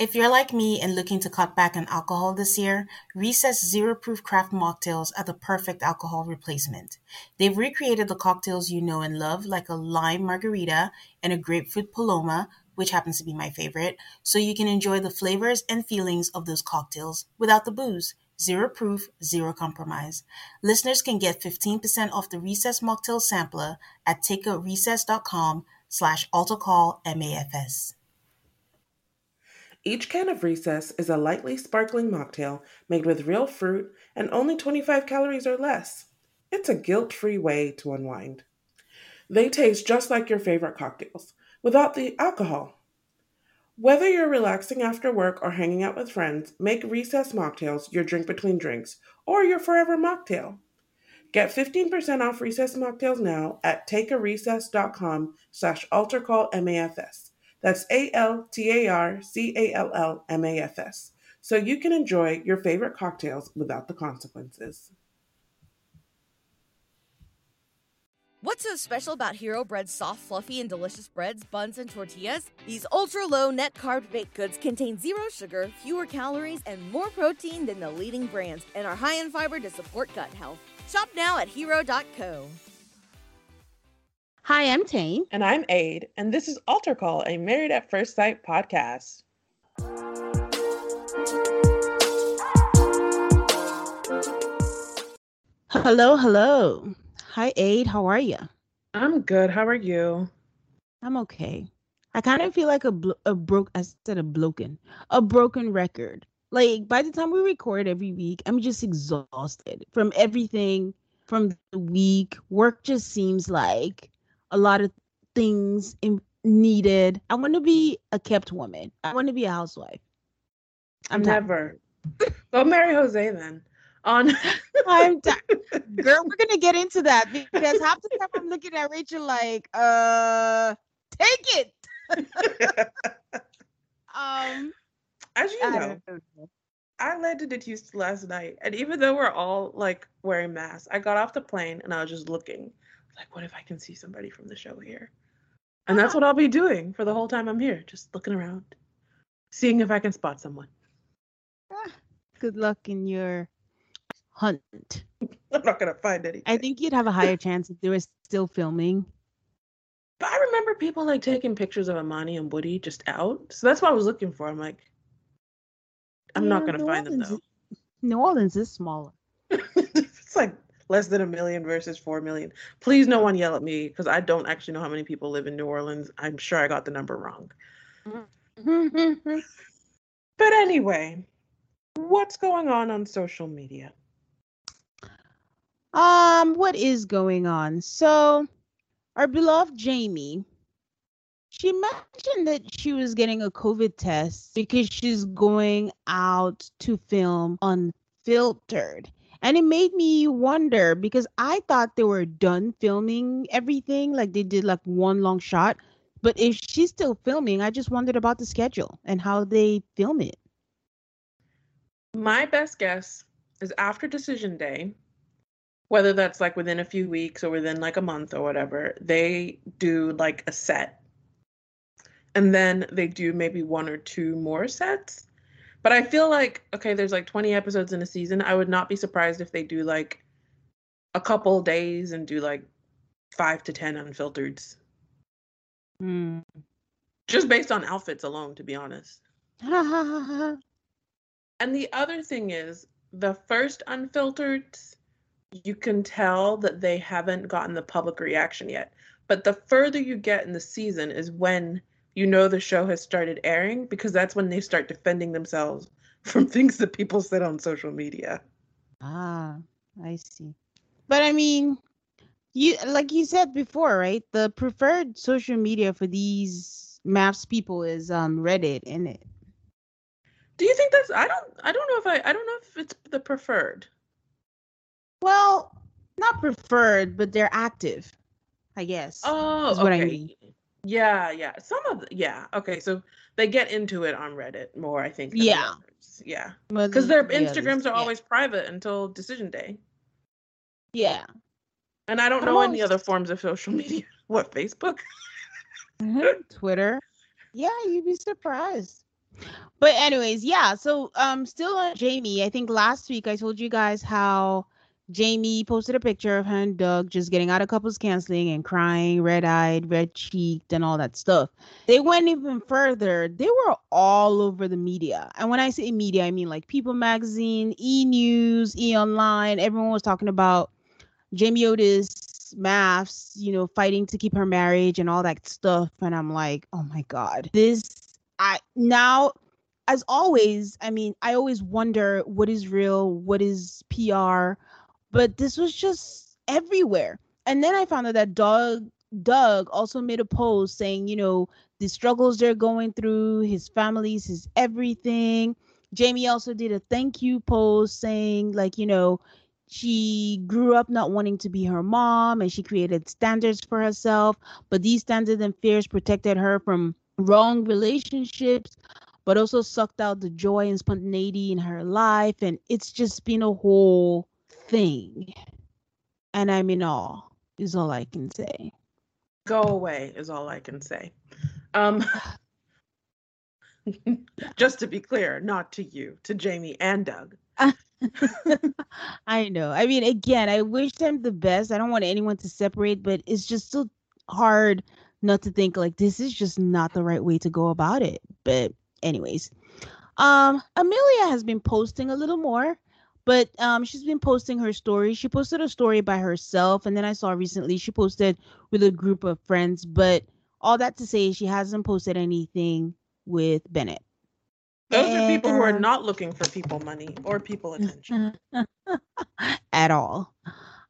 If you're like me and looking to cut back on alcohol this year, Recess Zero Proof Craft Mocktails are the perfect alcohol replacement. They've recreated the cocktails you know and love, like a lime margarita and a grapefruit paloma, which happens to be my favorite, so you can enjoy the flavors and feelings of those cocktails without the booze. Zero proof, zero compromise. Listeners can get 15% off the Recess Mocktail Sampler at takeoutrecess.com slash altarcallmafs. Each can of Recess is a lightly sparkling mocktail made with real fruit and only 25 calories or less. It's a guilt free way to unwind. They taste just like your favorite cocktails, without the alcohol. Whether you're relaxing after work or hanging out with friends, make Recess Mocktails your drink between drinks or your forever mocktail. Get 15% off Recess Mocktails now at takearecess.com slash altarcallmafs. That's A L T A R C A L L M A F S. So you can enjoy your favorite cocktails without the consequences. What's so special about Hero Bread's soft, fluffy, and delicious breads, buns, and tortillas? These ultra low net carb baked goods contain zero sugar, fewer calories, and more protein than the leading brands, and are high in fiber to support gut health. Shop now at hero.co. Hi, I'm Tane. And I'm Aid, and this is Altar Call, a Married at First Sight podcast. Hello, hello. Hi, Aid. How are you? I'm good. How are you? I'm okay. I kind of feel like a blo- a broke. I said a broken, a broken record. Like by the time we record every week, I'm just exhausted from everything from the week. Work just seems like a lot of things in, needed. I want to be a kept woman. I want to be a housewife. I'm never. Go marry Jose then. On I'm t- girl, we're gonna get into that because half the time I'm looking at Rachel like, uh, take it. um, as you know, I landed in Houston last night, and even though we're all like wearing masks, I got off the plane and I was just looking, like, what if I can see somebody from the show here? And that's what I'll be doing for the whole time I'm here, just looking around, seeing if I can spot someone. Ah, good luck in your hunt. I'm not gonna find anything. I think you'd have a higher chance if they were still filming. But I remember people like taking pictures of Amani and Woody just out. So that's what I was looking for. I'm like, I'm yeah, not gonna New find Orleans, them though. New Orleans is smaller. it's like less than a million versus four million. Please, no one yell at me because I don't actually know how many people live in New Orleans. I'm sure I got the number wrong. but anyway, what's going on on social media? Um, what is going on? So, our beloved Jamie, she mentioned that she was getting a COVID test because she's going out to film unfiltered. And it made me wonder because I thought they were done filming everything, like they did like one long shot. But if she's still filming, I just wondered about the schedule and how they film it. My best guess is after decision day, whether that's like within a few weeks or within like a month or whatever, they do like a set. And then they do maybe one or two more sets. But I feel like, okay, there's like 20 episodes in a season. I would not be surprised if they do like a couple days and do like five to 10 unfiltereds. Mm. Just based on outfits alone, to be honest. and the other thing is, the first unfiltered you can tell that they haven't gotten the public reaction yet. But the further you get in the season is when you know the show has started airing because that's when they start defending themselves from things that people said on social media. Ah, I see. But I mean, you like you said before, right? The preferred social media for these MAFS people is um Reddit, in it. Do you think that's I don't I don't know if I I don't know if it's the preferred. Well, not preferred, but they're active. I guess. Oh, okay. what I mean. Yeah, yeah. Some of the, yeah. Okay, so they get into it on Reddit more, I think. Yeah. Yeah. Because their Instagrams are always yeah. private until decision day. Yeah. And I don't know any other forms of social media. What, Facebook? Mm-hmm. Twitter. Yeah, you'd be surprised. But anyways, yeah. So um still on Jamie, I think last week I told you guys how Jamie posted a picture of her and Doug just getting out of couples counseling and crying, red eyed, red cheeked, and all that stuff. They went even further. They were all over the media. And when I say media, I mean like People Magazine, E News, E Online. Everyone was talking about Jamie Otis, MAFS, you know, fighting to keep her marriage and all that stuff. And I'm like, oh my God, this, I now as always, I mean, I always wonder what is real, what is PR, but this was just everywhere. And then I found out that Doug Doug also made a post saying, you know, the struggles they're going through, his family's his everything. Jamie also did a thank you post saying, like, you know, she grew up not wanting to be her mom and she created standards for herself, but these standards and fears protected her from wrong relationships, but also sucked out the joy and spontaneity in her life. And it's just been a whole thing. And I'm in awe, is all I can say. Go away, is all I can say. Um, just to be clear, not to you, to Jamie and Doug. I know. I mean, again, I wish them the best. I don't want anyone to separate, but it's just so hard not to think like this is just not the right way to go about it. But anyways, um, Amelia has been posting a little more, but um, she's been posting her story. She posted a story by herself, and then I saw recently she posted with a group of friends. But all that to say, she hasn't posted anything with Bennett. Those and, are people who are not looking for people money or people attention at all.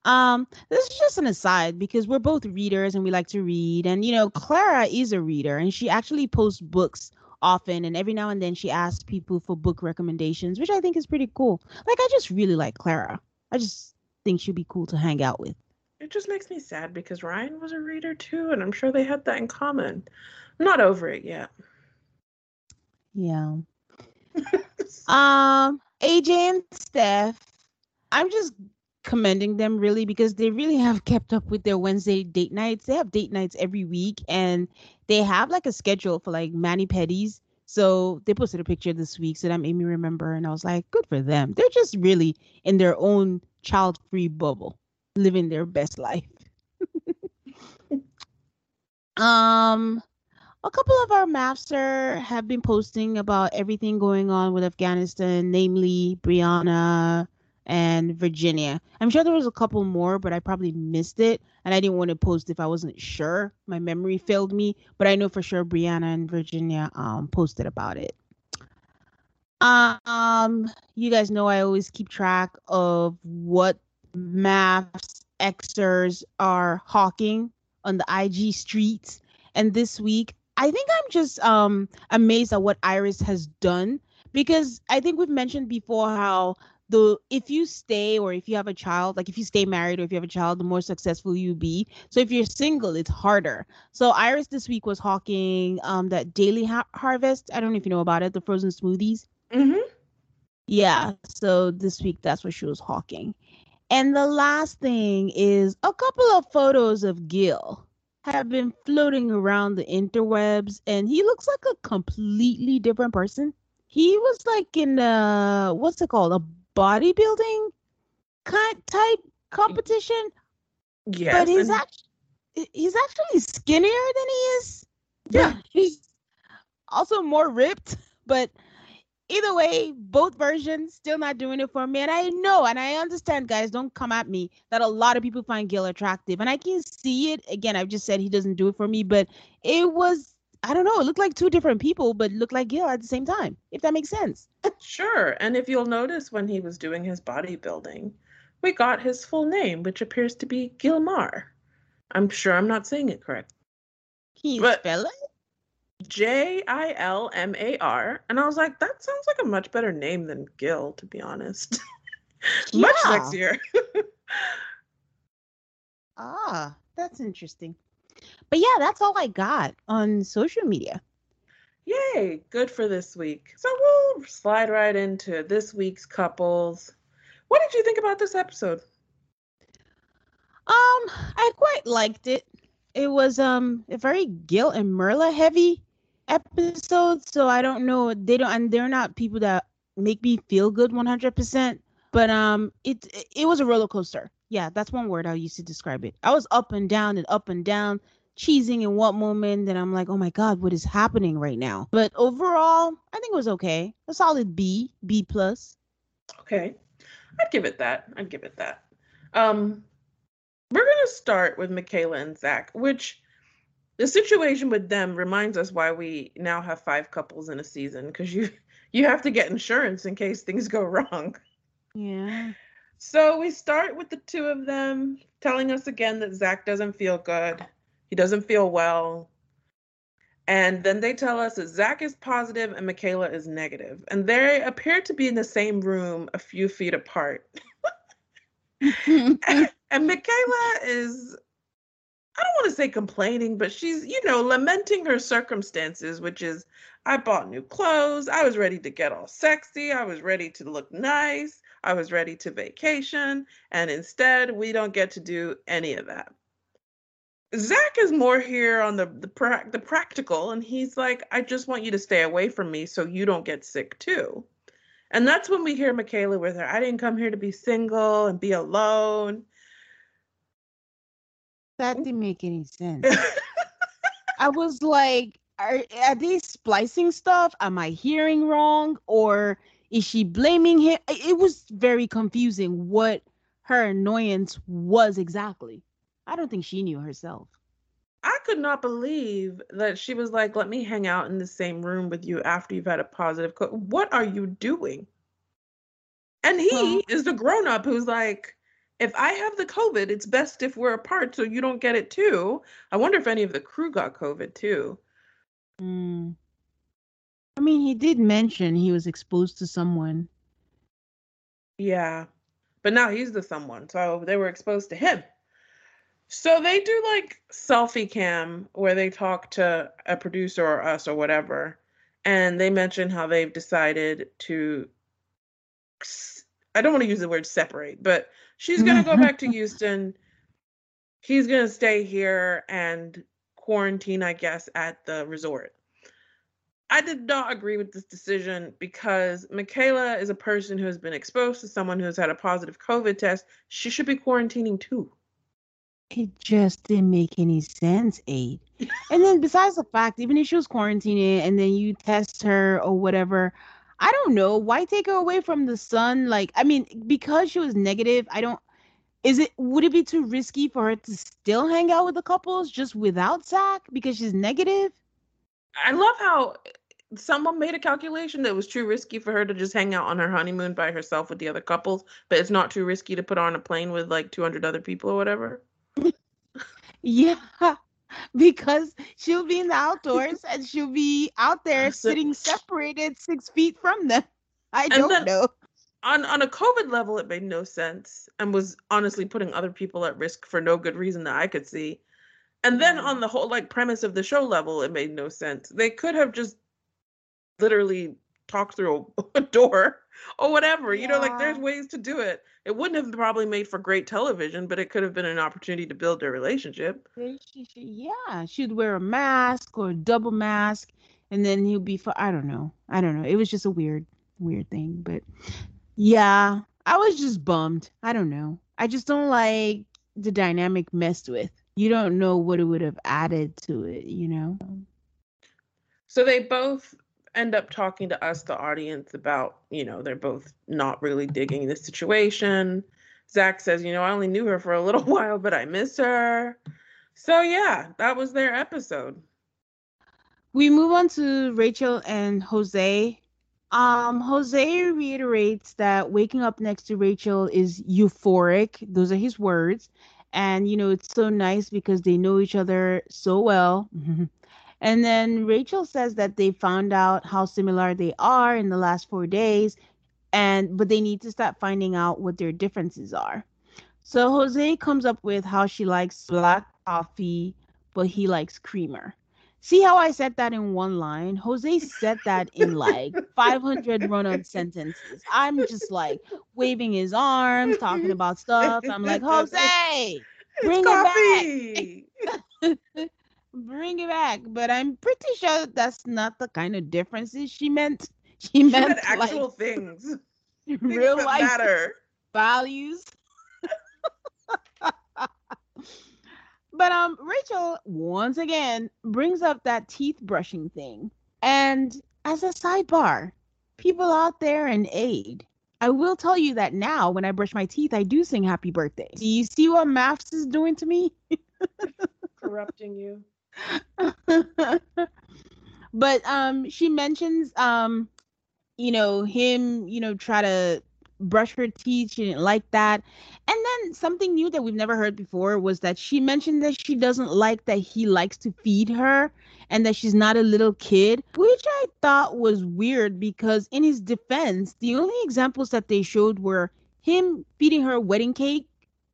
Um, this is just an aside because we're both readers and we like to read. And you know, Clara is a reader and she actually posts books often and every now and then she asks people for book recommendations which i think is pretty cool. Like i just really like clara. I just think she'd be cool to hang out with. It just makes me sad because ryan was a reader too and i'm sure they had that in common. I'm not over it yet. Yeah. Um aj and steph i'm just commending them really because they really have kept up with their Wednesday date nights. They have date nights every week and they have like a schedule for like mani pedis. So they posted a picture this week, so that made me remember, and I was like, good for them. They're just really in their own child-free bubble, living their best life. um, a couple of our master have been posting about everything going on with Afghanistan, namely Brianna, and Virginia. I'm sure there was a couple more, but I probably missed it. And I didn't want to post if I wasn't sure. My memory failed me, but I know for sure Brianna and Virginia um, posted about it. Um, you guys know I always keep track of what MAFS Xers are hawking on the IG streets. And this week, I think I'm just um amazed at what Iris has done because I think we've mentioned before how the if you stay or if you have a child like if you stay married or if you have a child the more successful you be. So if you're single it's harder. So iris this week was hawking um that daily ha- harvest. I don't know if you know about it the frozen smoothies. Mm-hmm. yeah so this week that's what she was hawking. And the last thing is a couple of photos of gil have been floating around the interwebs and he looks like a completely different person. He was like in uh what's it called? A bodybuilding kind type competition. Yes, but he's actually he's actually skinnier than he is. Yeah, he's also more ripped. But either way, both versions still not doing it for me. And I know and I understand, guys. Don't come at me that a lot of people find Gil attractive, and I can see it. Again, I've just said he doesn't do it for me, but it was I don't know. It looked like two different people, but looked like Gil at the same time, if that makes sense. sure. And if you'll notice when he was doing his bodybuilding, we got his full name, which appears to be Gilmar. I'm sure I'm not saying it correct. Can you but spell it? J I L M A R. And I was like, that sounds like a much better name than Gil, to be honest. Much sexier. ah, that's interesting. But yeah, that's all I got on social media. Yay, good for this week. So we'll slide right into this week's couples. What did you think about this episode? Um, I quite liked it. It was um a very Gil and Myrla heavy. episode, so I don't know. They don't, and they're not people that make me feel good 100%. But um, it it was a roller coaster. Yeah, that's one word I used to describe it. I was up and down and up and down, cheesing in one moment, and I'm like, oh my god, what is happening right now? But overall, I think it was okay. A solid B, B plus. Okay, I'd give it that. I'd give it that. Um, we're gonna start with Michaela and Zack, which the situation with them reminds us why we now have five couples in a season because you you have to get insurance in case things go wrong. Yeah. So we start with the two of them telling us again that Zack doesn't feel good. He doesn't feel well. And then they tell us that Zack is positive and Michaela is negative. And they appear to be in the same room a few feet apart. and, and Michaela is I don't want to say complaining, but she's, you know, lamenting her circumstances, which is I bought new clothes. I was ready to get all sexy. I was ready to look nice. I was ready to vacation. And instead, we don't get to do any of that. Zack is more here on the the, pra- the practical, and he's like, I just want you to stay away from me so you don't get sick too. And that's when we hear Michaela with her, I didn't come here to be single and be alone. That didn't make any sense. I was like, are, are they splicing stuff? Am I hearing wrong? Or is she blaming him? It was very confusing what her annoyance was exactly. I don't think she knew herself. I could not believe that she was like, let me hang out in the same room with you after you've had a positive. Co- what are you doing? And he well, is the grown up who's like, if I have the COVID, it's best if we're apart so you don't get it too. I wonder if any of the crew got COVID too. Mm. I mean, he did mention he was exposed to someone. Yeah. But now he's the someone. So they were exposed to him. So they do like selfie cam where they talk to a producer or us or whatever. And they mention how they've decided to I don't want to use the word separate, but she's going to go back to Houston. He's going to stay here and quarantine, I guess, at the resort. I did not agree with this decision because Michaela is a person who has been exposed to someone who has had a positive COVID test. She should be quarantining too. It just didn't make any sense, Aid. and then besides the fact, even if she was quarantining and then you test her or whatever, I don't know why take her away from the sun. Like, I mean, because she was negative. I don't. Is it would it be too risky for her to still hang out with the couples just without Zack because she's negative? I love how someone made a calculation that was too risky for her to just hang out on her honeymoon by herself with the other couples, but it's not too risky to put her on a plane with like 200 other people or whatever. Yeah, because she'll be in the outdoors and she'll be out there sitting separated six feet from them. I don't know. On on a COVID level, it made no sense and was honestly putting other people at risk for no good reason that I could see. And then on the whole like premise of the show level, it made no sense. They could have just literally talked through a, a door or whatever. Yeah. You know, like there's ways to do it. It wouldn't have probably made for great television, but it could have been an opportunity to build their relationship. Yeah, she'd wear a mask or a double mask, and then he'll be. For, I don't know. I don't know. It was just a weird, weird thing. But yeah, I was just bummed. I don't know. I just don't like the dynamic messed with. You don't know what it would have added to it. You know. So they both end up talking to us, the audience, about, you know, they're both not really digging the situation. Zack says, you know, I only knew her for a little while, but I miss her. So, yeah, that was their episode. We move on to Rachel and Jose. Um, Jose reiterates that waking up next to Rachel is euphoric. Those are his words. And, you know, it's so nice because they know each other so well. And then Rachel says that they found out how similar they are in the last four days, and but they need to start finding out what their differences are. So Jose comes up with how she likes black coffee, but he likes creamer. See how I said that in one line? Jose said that in like 500 run on sentences. I'm just like waving his arms, talking about stuff. I'm like, Jose, bring it back. bring it back. But I'm pretty sure that's not the kind of differences she meant. She She meant actual like, things. Things real life matter. values. but um Rachel once again brings up that teeth brushing thing. And as a sidebar, people out there in aid, I will tell you that now when I brush my teeth, I do sing happy birthday. Do you see what MAFS is doing to me? Corrupting you. but um she mentions um you know him you know try to brush her teeth. She didn't like that. And then something new that we've never heard before was that she mentioned that she doesn't like that he likes to feed her and that she's not a little kid which i thought was weird because in his defense the only examples that they showed were him feeding her wedding cake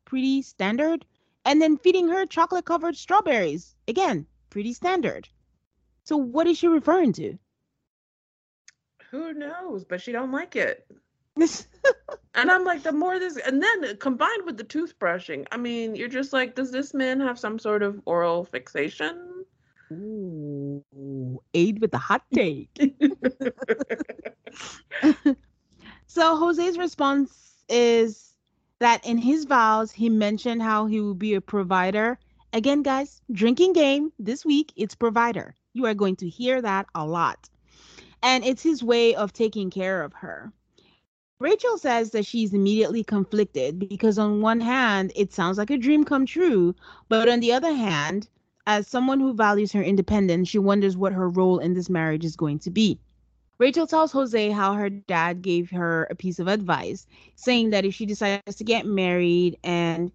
pretty standard and then feeding her chocolate covered strawberries again pretty standard so what is she referring to Who knows? But she don't like it. And I'm like, the more this, and then combined with the toothbrushing, I mean, you're just like, does this man have some sort of oral fixation? Ooh, aid with the hot take. so Jose's response is that in his vows, he mentioned how he would be a provider. Again, guys, drinking game this week, it's provider. You are going to hear that a lot. And it's his way of taking care of her. Rachel says that she's immediately conflicted because, on one hand, it sounds like a dream come true, but on the other hand, as someone who values her independence, she wonders what her role in this marriage is going to be. Rachel tells Jose how her dad gave her a piece of advice, saying that if she decides to get married and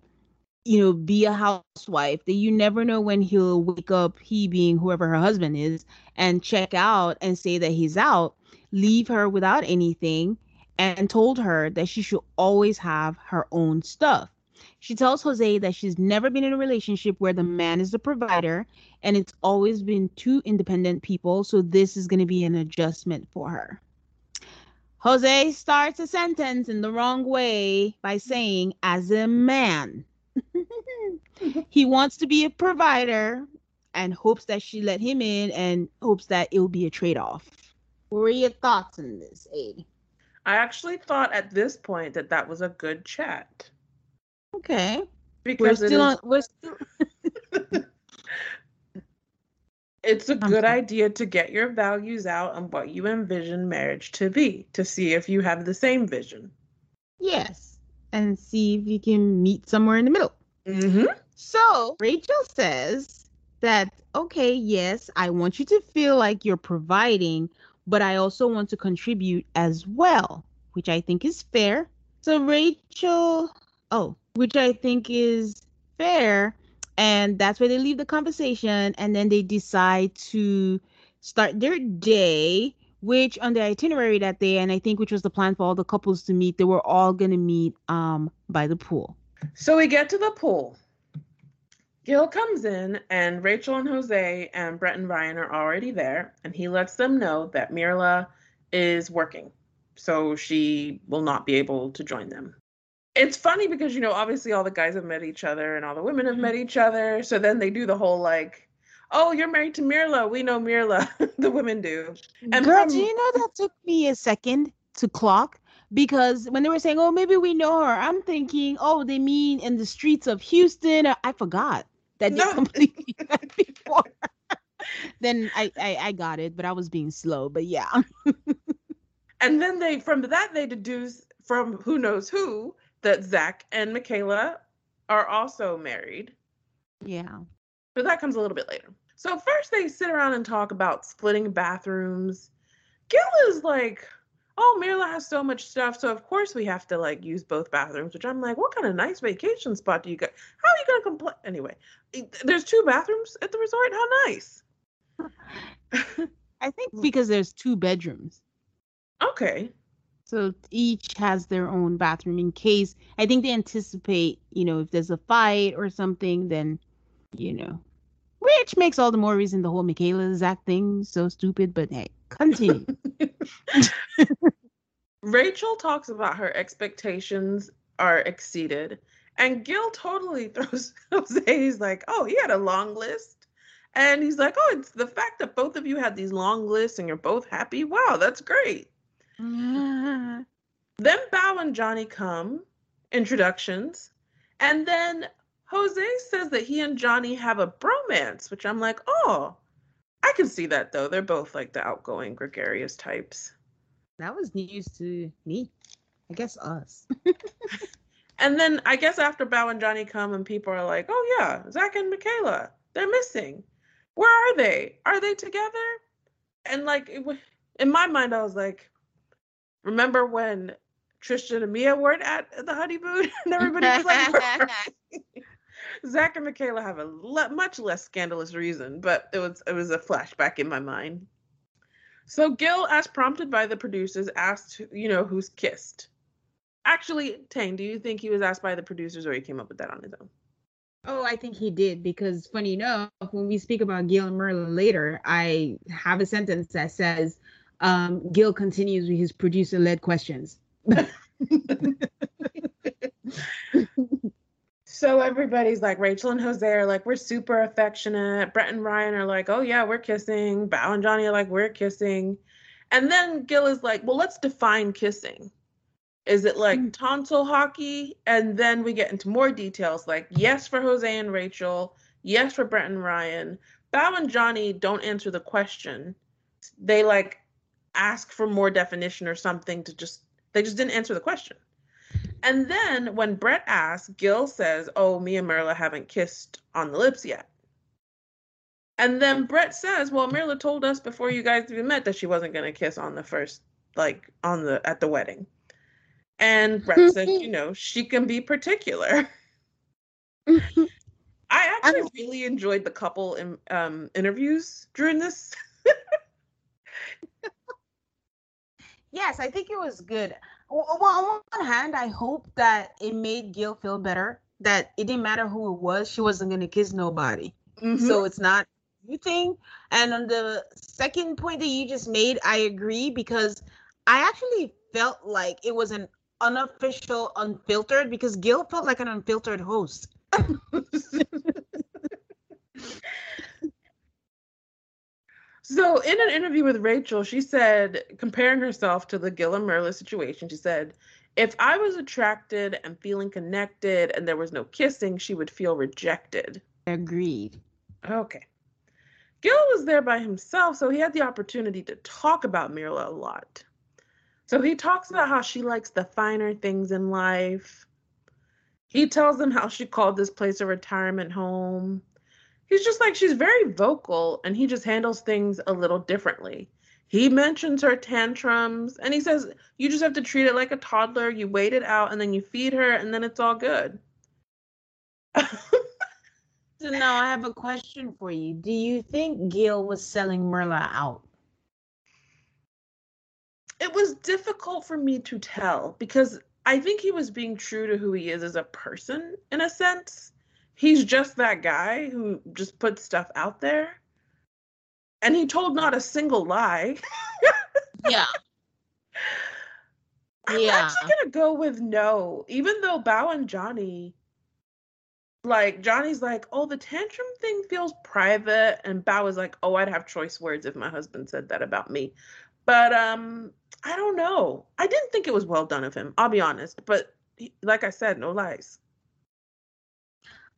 you know be a housewife, that you never know when he'll wake up, he being whoever her husband is, and check out and say that he's out, leave her without anything, and told her that she should always have her own stuff. She tells Jose that she's never been in a relationship where the man is the provider and it's always been two independent people, so this is going to be an adjustment for her. Jose starts a sentence in the wrong way by saying, as a man, he wants to be a provider and hopes that she let him in and hopes that it'll be a trade off. What were your thoughts on this, Aid? I actually thought at this point that that was a good chat Okay. Because We're still is- on we're still it's a good idea to get your values out and what you envision marriage to be to see if you have the same vision. Yes. And see if you can meet somewhere in the middle. Mm-hmm. So Rachel says that, okay, yes, I want you to feel like you're providing, but I also want to contribute as well, which I think is fair. So Rachel, oh, which I think is fair. And that's where they leave the conversation. And then they decide to start their day, which on the itinerary that day, and I think which was the plan for all the couples to meet, they were all going to meet um by the pool. So we get to the pool. Gil comes in, and Rachel and Jose and Brett and Ryan are already there, and he lets them know that Myrla is working, so she will not be able to join them. It's funny because, you know, obviously all the guys have met each other and all the women have met each other. So then they do the whole like, oh, you're married to Myrla. We know Myrla. the women do. And Girl, from- do you know that took me a second to clock? Because when they were saying, "Oh, maybe we know her," I'm thinking, "Oh, they mean in the streets of Houston." I forgot that they No. completely met before. then I, I I got it, but I was being slow. But yeah, And then they, from that, they deduce from who knows who that Zack and Michaela are also married. yeah. But that comes a little bit later. So first they sit around and talk about splitting bathrooms. Gil is like, "Oh, Myrla has so much stuff, so of course we have to like use both bathrooms." Which I'm like, "What kind of nice vacation spot do you got? How are you gonna complain?" Anyway, there's two bathrooms at the resort. How nice. I think hmm. because there's two bedrooms, Okay. so each has their own bathroom in case. I think they anticipate, you know, if there's a fight or something, then, you know, which makes all the more reason the whole Michaela Zack thing so stupid. But hey, continue. Rachel talks about her expectations are exceeded, and Gil totally throws Jose. He's like, "Oh, he had a long list," And he's like, Oh, it's the fact that both of you had these long lists and you're both happy. Wow, that's great. then Bao and Johnny come, introductions. And then Jose says that he and Johnny have a bromance, which I'm like, oh, I can see that though. They're both like the outgoing, gregarious types. That was news to me. I guess us. and then I guess after Bao and Johnny come and people are like, oh yeah, Zack and Michaela, they're missing. Where are they? Are they together? And like in my mind, I was like, remember when Tristan and Mia weren't at the honeymoon and everybody was like, Zack and Michaela have a le- much less scandalous reason, but it was it was a flashback in my mind. So Gil, as prompted by the producers, asked, you know, who's kissed. Actually, Tang, do you think he was asked by the producers or he came up with that on his own? Oh, I think he did because funny enough, when we speak about Gil and Myrla later, I have a sentence that says um, Gil continues with his producer-led questions. So everybody's like, Rachel and Jose are like, we're super affectionate. Brett and Ryan are like, oh yeah, we're kissing. Bao and Johnny are like, we're kissing. And then Gil is like, well, let's define kissing. Is it like mm. tonsil hockey? And then we get into more details like, yes, for Jose and Rachel. Yes, for Brett and Ryan. Bao and Johnny don't answer the question. They like ask for more definition or something to just, they just didn't answer the question. And then when Brett asks, Gil says, Oh, me and Myrla haven't kissed on the lips yet. And then Brett says, Well, Myrla told us before you guys even met that she wasn't gonna kiss on the first, like on the at the wedding. And Brett says, you know, she can be particular. I actually really enjoyed the couple in, um, interviews during this. yes, I think it was good well, on one hand, I hope that it made Gil feel better that it didn't matter who it was, she wasn't gonna kiss nobody. Mm-hmm. So it's not you thing. And on the second point that you just made, I agree because I actually felt like it was an unofficial, unfiltered because Gil felt like an unfiltered host. So, in an interview with Rachel, she said, comparing herself to the Gil and Myrla situation, she said, if I was attracted and feeling connected and there was no kissing, she would feel rejected. Agreed. Okay. Gil was there by himself, so he had the opportunity to talk about Myrla a lot. So he talks about how she likes the finer things in life. He tells them how she called this place a retirement home he's just like she's very vocal and he just handles things a little differently. He mentions her tantrums and he says you just have to treat it like a toddler. You wait it out and then you feed her and then it's all good. so now I have a question for you. Do you think Gil was selling Myrla out? It was difficult for me to tell because I think he was being true to who he is as a person in a sense he's just that guy who just puts stuff out there. And he told not a single lie. yeah. I'm yeah. actually gonna go with no, even though Bao and Johnny, like Johnny's like, oh, the tantrum thing feels private, and Bao is like, oh, I'd have choice words if my husband said that about me. But um, I don't know. I didn't think it was well done of him. I'll be honest. But he, like I said, no lies.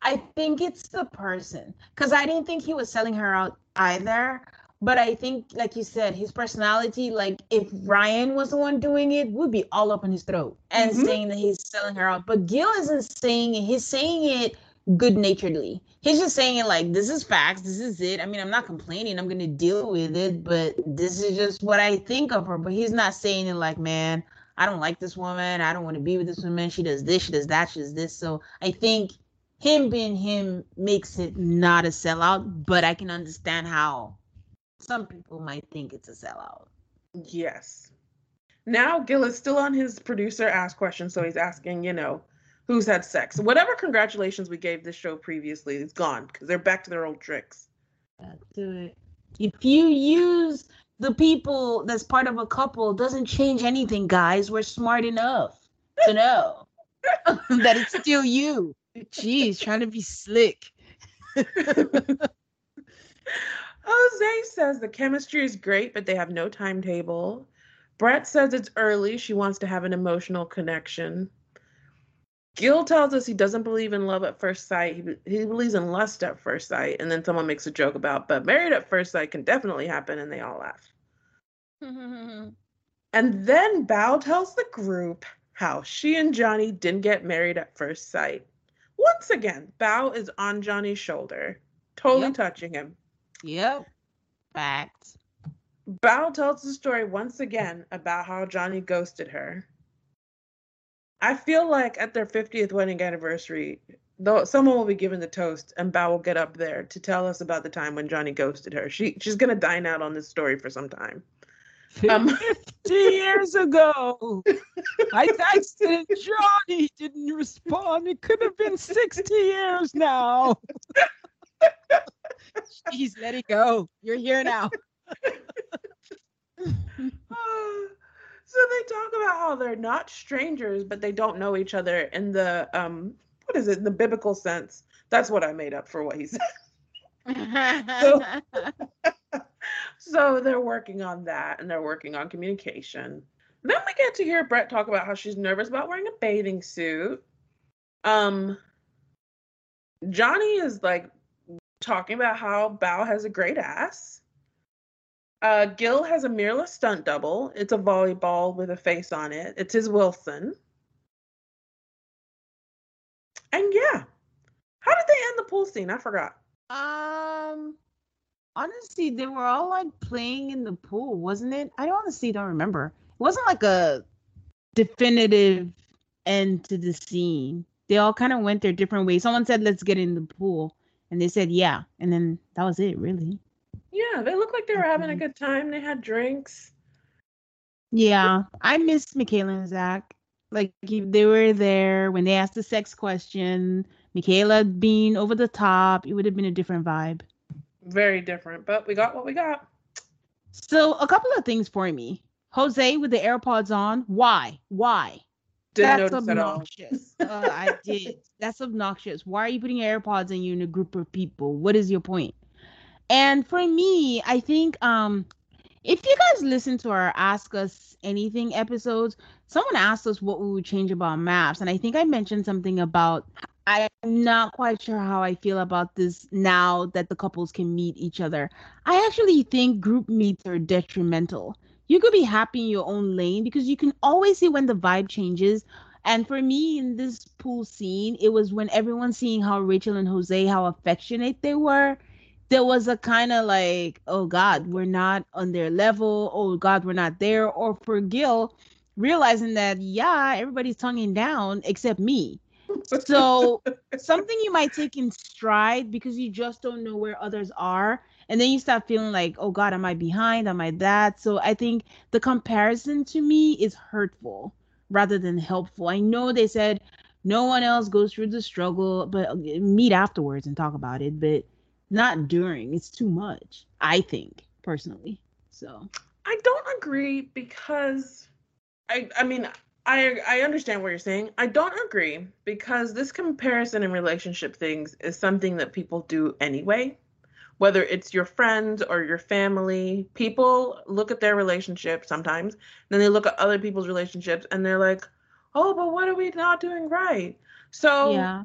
I think it's the person because I didn't think he was selling her out either. But I think, like you said, his personality, like if Ryan was the one doing it, would be all up in his throat and mm-hmm. saying that he's selling her out. But Gil isn't saying it, he's saying it good naturedly. He's just saying it like, this is facts, this is it. I mean, I'm not complaining, I'm gonna deal with it, but this is just what I think of her. But he's not saying it like, man, I don't like this woman, I don't want to be with this woman, she does this, she does that, she does this. So I think him being him makes it not a sellout, but I can understand how some people might think it's a sellout. Yes. Now Gil is still on his producer ask question, so he's asking, you know, who's had sex. Whatever congratulations we gave this show previously is gone because they're back to their old tricks. do it. If you use the people that's part of a couple, doesn't change anything, guys. We're smart enough to know that it's still you. Jeez, trying to be slick. Jose says the chemistry is great, but they have no timetable. Brett says it's early. She wants to have an emotional connection. Gil tells us he doesn't believe in love at first sight. He, he believes in lust at first sight. And then someone makes a joke about, but married at first sight can definitely happen. And they all laugh. and then Bao tells the group how she and Johnny didn't get married at first sight. Once again, Bao is on Johnny's shoulder, totally yep. touching him. Yep. Fact. Bao tells the story once again about how Johnny ghosted her. I feel like at their 50th wedding anniversary, though someone will be given the toast and Bao will get up there to tell us about the time when Johnny ghosted her. She she's gonna dine out on this story for some time. Um, 50 years ago, I texted Johnny didn't respond. It could have been 60 years now. Jeez, let it go. You're here now. so they talk about how they're not strangers, but they don't know each other in the um what is it, in the biblical sense. That's what I made up for what he said. so, so they're working on that and they're working on communication. Then we get to hear Brett talk about how she's nervous about wearing a bathing suit. Um Johnny is like talking about how Bao has a great ass. Uh, Gil has a mirrorless stunt double. It's a volleyball with a face on it. It's his Wilson. And yeah. How did they end the pool scene? I forgot. Um honestly, they were all like playing in the pool, wasn't it? I honestly don't remember. It wasn't like a definitive end to the scene. They all kind of went their different ways. Someone said, let's get in the pool. And they said, yeah. And then that was it, really. Yeah, they looked like they were having a mm-hmm. good time. They had drinks. Yeah, I missed Michaela and Zack. Like they were there when they asked the sex question. Michaela being over the top, it would have been a different vibe. Very different, but we got what we got. So a couple of things for me. Jose with the AirPods on. Why? Why? Didn't That's obnoxious. uh, I did. That's obnoxious. Why are you putting AirPods in you in a group of people? What is your point? And for me, I think um if you guys listen to our Ask Us Anything episodes, someone asked us what we would change about MAFS. And I think I mentioned something about I'm not quite sure how I feel about this now that the couples can meet each other. I actually think group meets are detrimental you could be happy in your own lane because you can always see when the vibe changes. And for me in this pool scene, it was when everyone seeing how Rachel and Jose, how affectionate they were. There was a kind of like, oh God, we're not on their level. Oh God, we're not there. Or for Gil, realizing that, yeah, everybody's tonguing down except me. So something you might take in stride because you just don't know where others are and then you start feeling like oh god am i behind? Am i that? So i think the comparison to me is hurtful rather than helpful. I know they said no one else goes through the struggle but uh, meet afterwards and talk about it but not during. It's too much i think personally so. I don't agree because i i mean I I understand what you're saying. I don't agree because this comparison and relationship things is something that people do anyway whether it's your friends or your family, people look at their relationship sometimes, then they look at other people's relationships and they're like, oh, but what are we not doing right? So yeah.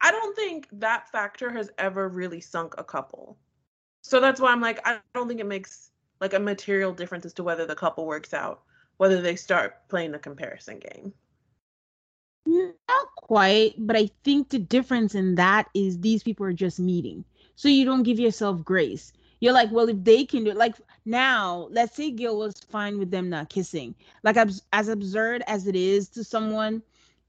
I don't think that factor has ever really sunk a couple. So that's why I'm like, I don't think it makes like a material difference as to whether the couple works out, whether they start playing the comparison game. Not quite, but I think the difference in that is these people are just meeting. So you don't give yourself grace. You're like, well, if they can do it, like now, let's say Gil was fine with them not kissing. Like as absurd as it is to someone,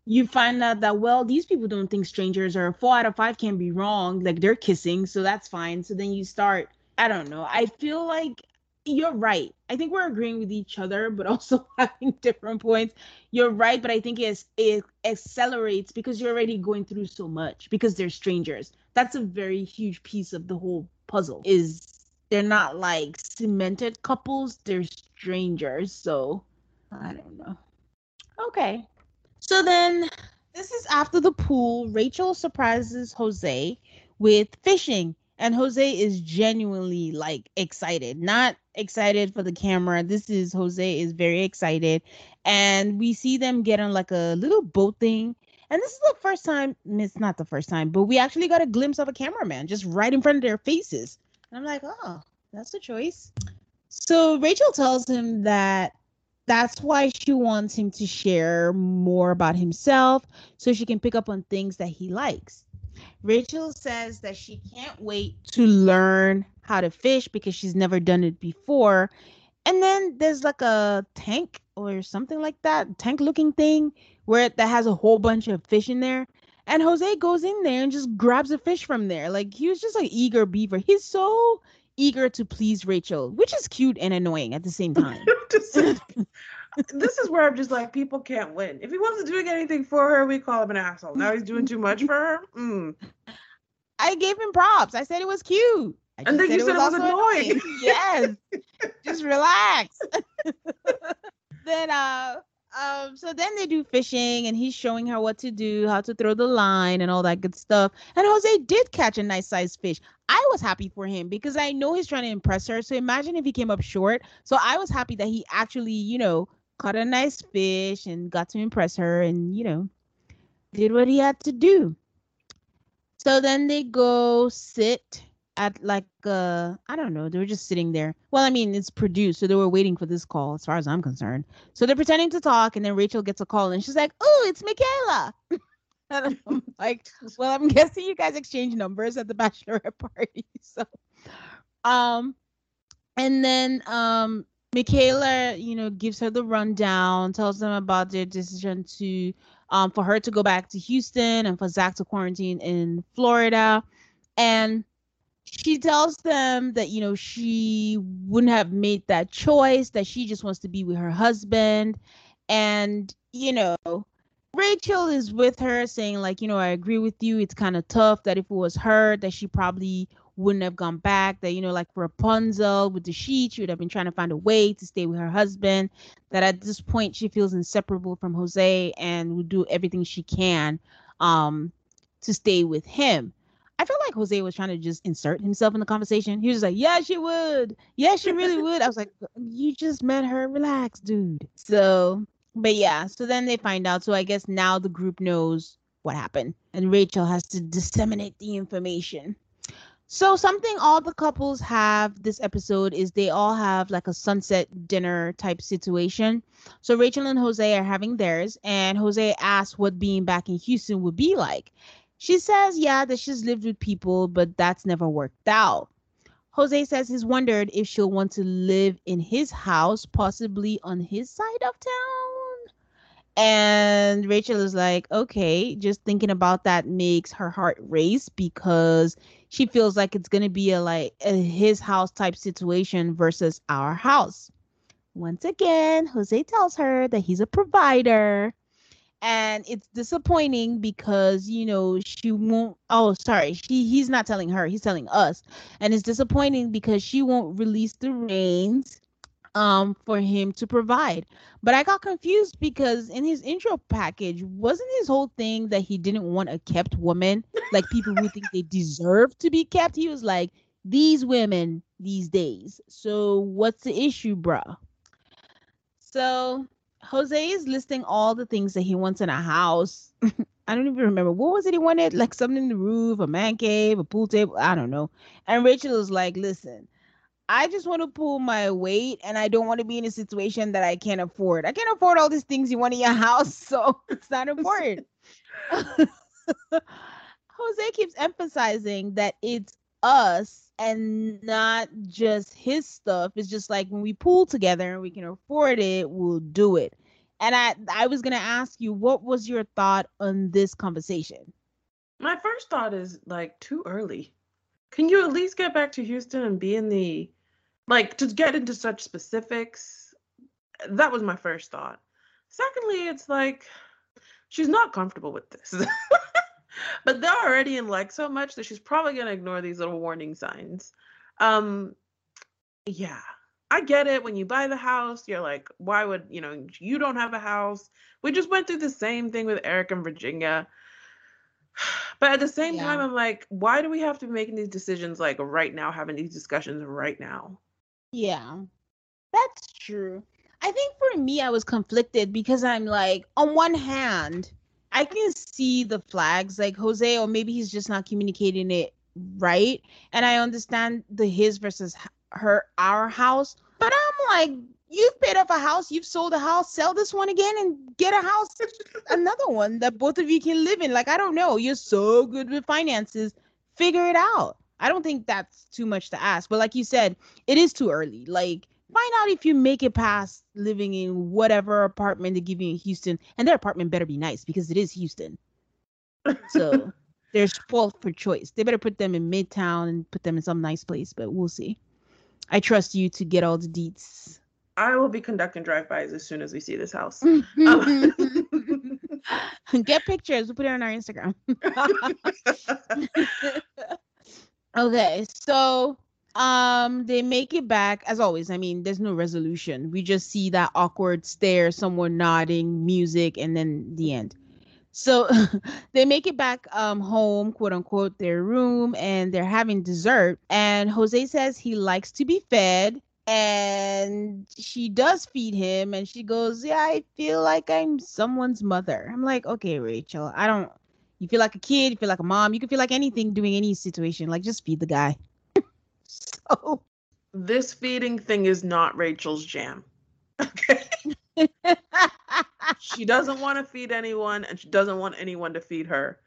you find out that well, these people don't think strangers are four out of five can be wrong. Like they're kissing, so that's fine. So then you start. I don't know. I feel like you're right. I think we're agreeing with each other, but also having different points. You're right, but I think it's, it accelerates because you're already going through so much because they're strangers. That's a very huge piece of the whole puzzle. Is they're not like cemented couples, they're strangers. So I don't know. Okay. So then this is after the pool. Rachel surprises Jose with fishing And Jose is genuinely like excited, not excited for the camera. This is Jose is very excited. And we see them get on like a little boat thing. And this is the first time, it's not the first time, but we actually got a glimpse of a cameraman just right in front of their faces. And I'm like, oh, that's a choice. So Rachel tells him that that's why she wants him to share more about himself so she can pick up on things that he likes. Rachel says that she can't wait to learn how to fish because she's never done it before. And then there's like a tank or something like that, tank looking thing where that has a whole bunch of fish in there. And Jose goes in there and just grabs a fish from there. Like he was just like eager beaver. He's so eager to please Rachel, which is cute and annoying at the same time. this is where I'm just like, people can't win. If he wasn't doing anything for her, we call him an asshole. Now he's doing too much for her. Mm. I gave him props. I said it was cute. and then you said it was, it was annoying. annoying. yes. just relax. then uh um so then they do fishing and he's showing her what to do, how to throw the line and all that good stuff. And Jose did catch a nice sized fish. I was happy for him because I know he's trying to impress her. So imagine if he came up short. So I was happy that he actually, you know, caught a nice fish and got to impress her and, you know, did what he had to do. So then they go sit at like uh I don't know, they were just sitting there. Well, I mean, it's produced, so they were waiting for this call as far as I'm concerned. So they're pretending to talk and then Rachel gets a call and she's like, "Oh, it's Michaela." and I'm like, "Well, I'm guessing you guys exchange numbers at the bachelorette party." So um and then um Michaela, you know, gives her the rundown, tells them about their decision to um for her to go back to Houston and for Zack to quarantine in Florida. And she tells them that you know she wouldn't have made that choice that she just wants to be with her husband and you know rachel is with her saying like you know i agree with you it's kind of tough that if it was her that she probably wouldn't have gone back that you know like rapunzel with the sheet she would have been trying to find a way to stay with her husband that at this point she feels inseparable from jose and would do everything she can um to stay with him I feel like Jose was trying to just insert himself in the conversation. He was like, "Yeah, she would. Yeah, she really would." I was like, "You just met her. Relax, dude." So, but yeah. So then they find out. So I guess now the group knows what happened, and Rachel has to disseminate the information. So something all the couples have this episode is they all have like a sunset dinner type situation. So Rachel and Jose are having theirs, and Jose asks what being back in Houston would be like. She says, yeah, that she's lived with people, but that's never worked out. Jose says he's wondered if she'll want to live in his house, possibly on his side of town. And Rachel is like, okay, just thinking about that makes her heart race because she feels like it's gonna be a like a his house type situation versus our house. Once again, Jose tells her that he's a provider. And it's disappointing because you know she won't oh sorry she he's not telling her he's telling us. And it's disappointing because she won't release the reins um for him to provide. But i got confused because in his intro package wasn't his whole thing that he didn't want a kept woman? Like people who think they deserve to be kept? He was like these women these days. So what's the issue bruh? So Jose is listing all the things that he wants in a house. I don't even remember. What was it he wanted, like something in the roof, a man cave, a pool table. I don't know. And Rachel is like, "Listen, I just want to pull my weight, and I don't want to be in a situation that I can't afford. I can't afford all these things you want in your house, so it's not important." Jose keeps emphasizing that it's us and not just his stuff. It's just like when we pool together and we can afford it, we'll do it. And I I was gonna ask you, what was your thought on this conversation? My first thought is like too early. Can you at least get back to Houston and be in the like to get into such specifics? That was my first thought. Secondly, it's like she's not comfortable with this. but they're already in like so much that she's probably gonna ignore these little warning signs. Um, yeah, I get it. When you buy the house, you're like, why would you know you don't have a house? We just went through the same thing with Eric and Virginia. But at the same Yeah. time, I'm like, why do we have to be making these decisions like right now, having these discussions right now? Yeah, that's true. I think for me, I was conflicted because I'm like, on one hand, I can see the flags, like Jose, or maybe he's just not communicating it right. And I understand the his versus her, our house. But I'm like, you've paid off a house, you've sold a house, sell this one again and get a house, another one that both of you can live in. Like, I don't know. You're so good with finances. Figure it out. I don't think that's too much to ask. But like you said, it is too early. Like, find out if you make it past living in whatever apartment they give you in Houston. And their apartment better be nice because it is Houston. So they're spoiled for choice. They better put them in Midtown and put them in some nice place, but we'll see. I trust you to get all the deets. I will be conducting drive-bys as soon as we see this house. get pictures. We'll put it on our Instagram. Okay, so um they make it back as always. I mean, there's no resolution. We just see that awkward stare, someone nodding, music, and then the end. So they make it back um home, quote unquote, their room, and they're having dessert. And Jose says he likes to be fed. And she does feed him, and she goes, Yeah, I feel like I'm someone's mother. I'm like, Okay, Rachel, I don't you feel like a kid, you feel like a mom, you can feel like anything doing any situation. Like just feed the guy. so this feeding thing is not Rachel's jam. Okay. she doesn't want to feed anyone and she doesn't want anyone to feed her.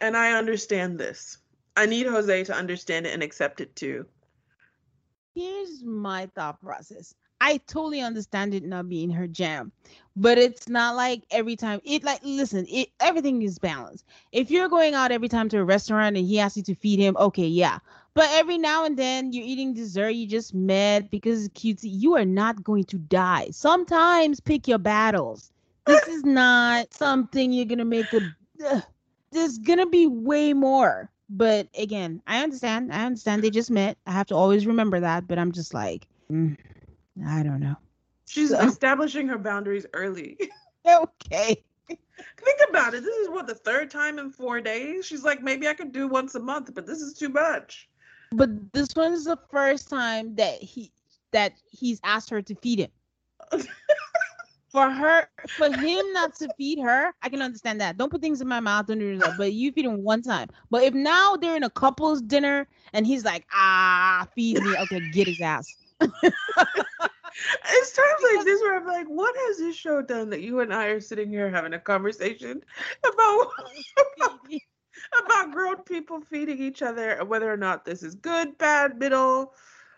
And I understand this. I need Jose to understand it and accept it too. here's my thought process. I totally understand it not being her jam, but it's not like every time it like listen, it everything is balanced. If you're going out every time to a restaurant and he asks you to feed him, okay, yeah. But every now and then you're eating dessert you just met because it's cutesy, you are not going to die. Sometimes pick your battles. This is not something you're gonna make a. ugh. There's gonna be way more. But again, I understand. I understand they just met. I have to always remember that. But I'm just like, mm, I don't know. She's So- establishing her boundaries early. Okay. Think about it. This is what the third time in four days. She's like, maybe I could do once a month, but this is too much. But this one is the first time that he that he's asked her to feed him. for her, for him not to feed her, I can understand that. Don't put things in my mouth, don't do that. But you feed him one time. But if now they're in a couple's dinner and he's like, ah, feed me, okay, get his ass. It's times like this where I'm like, what has this show done that you and I are sitting here having a conversation about about grown people feeding each other and whether or not this is good, bad, middle.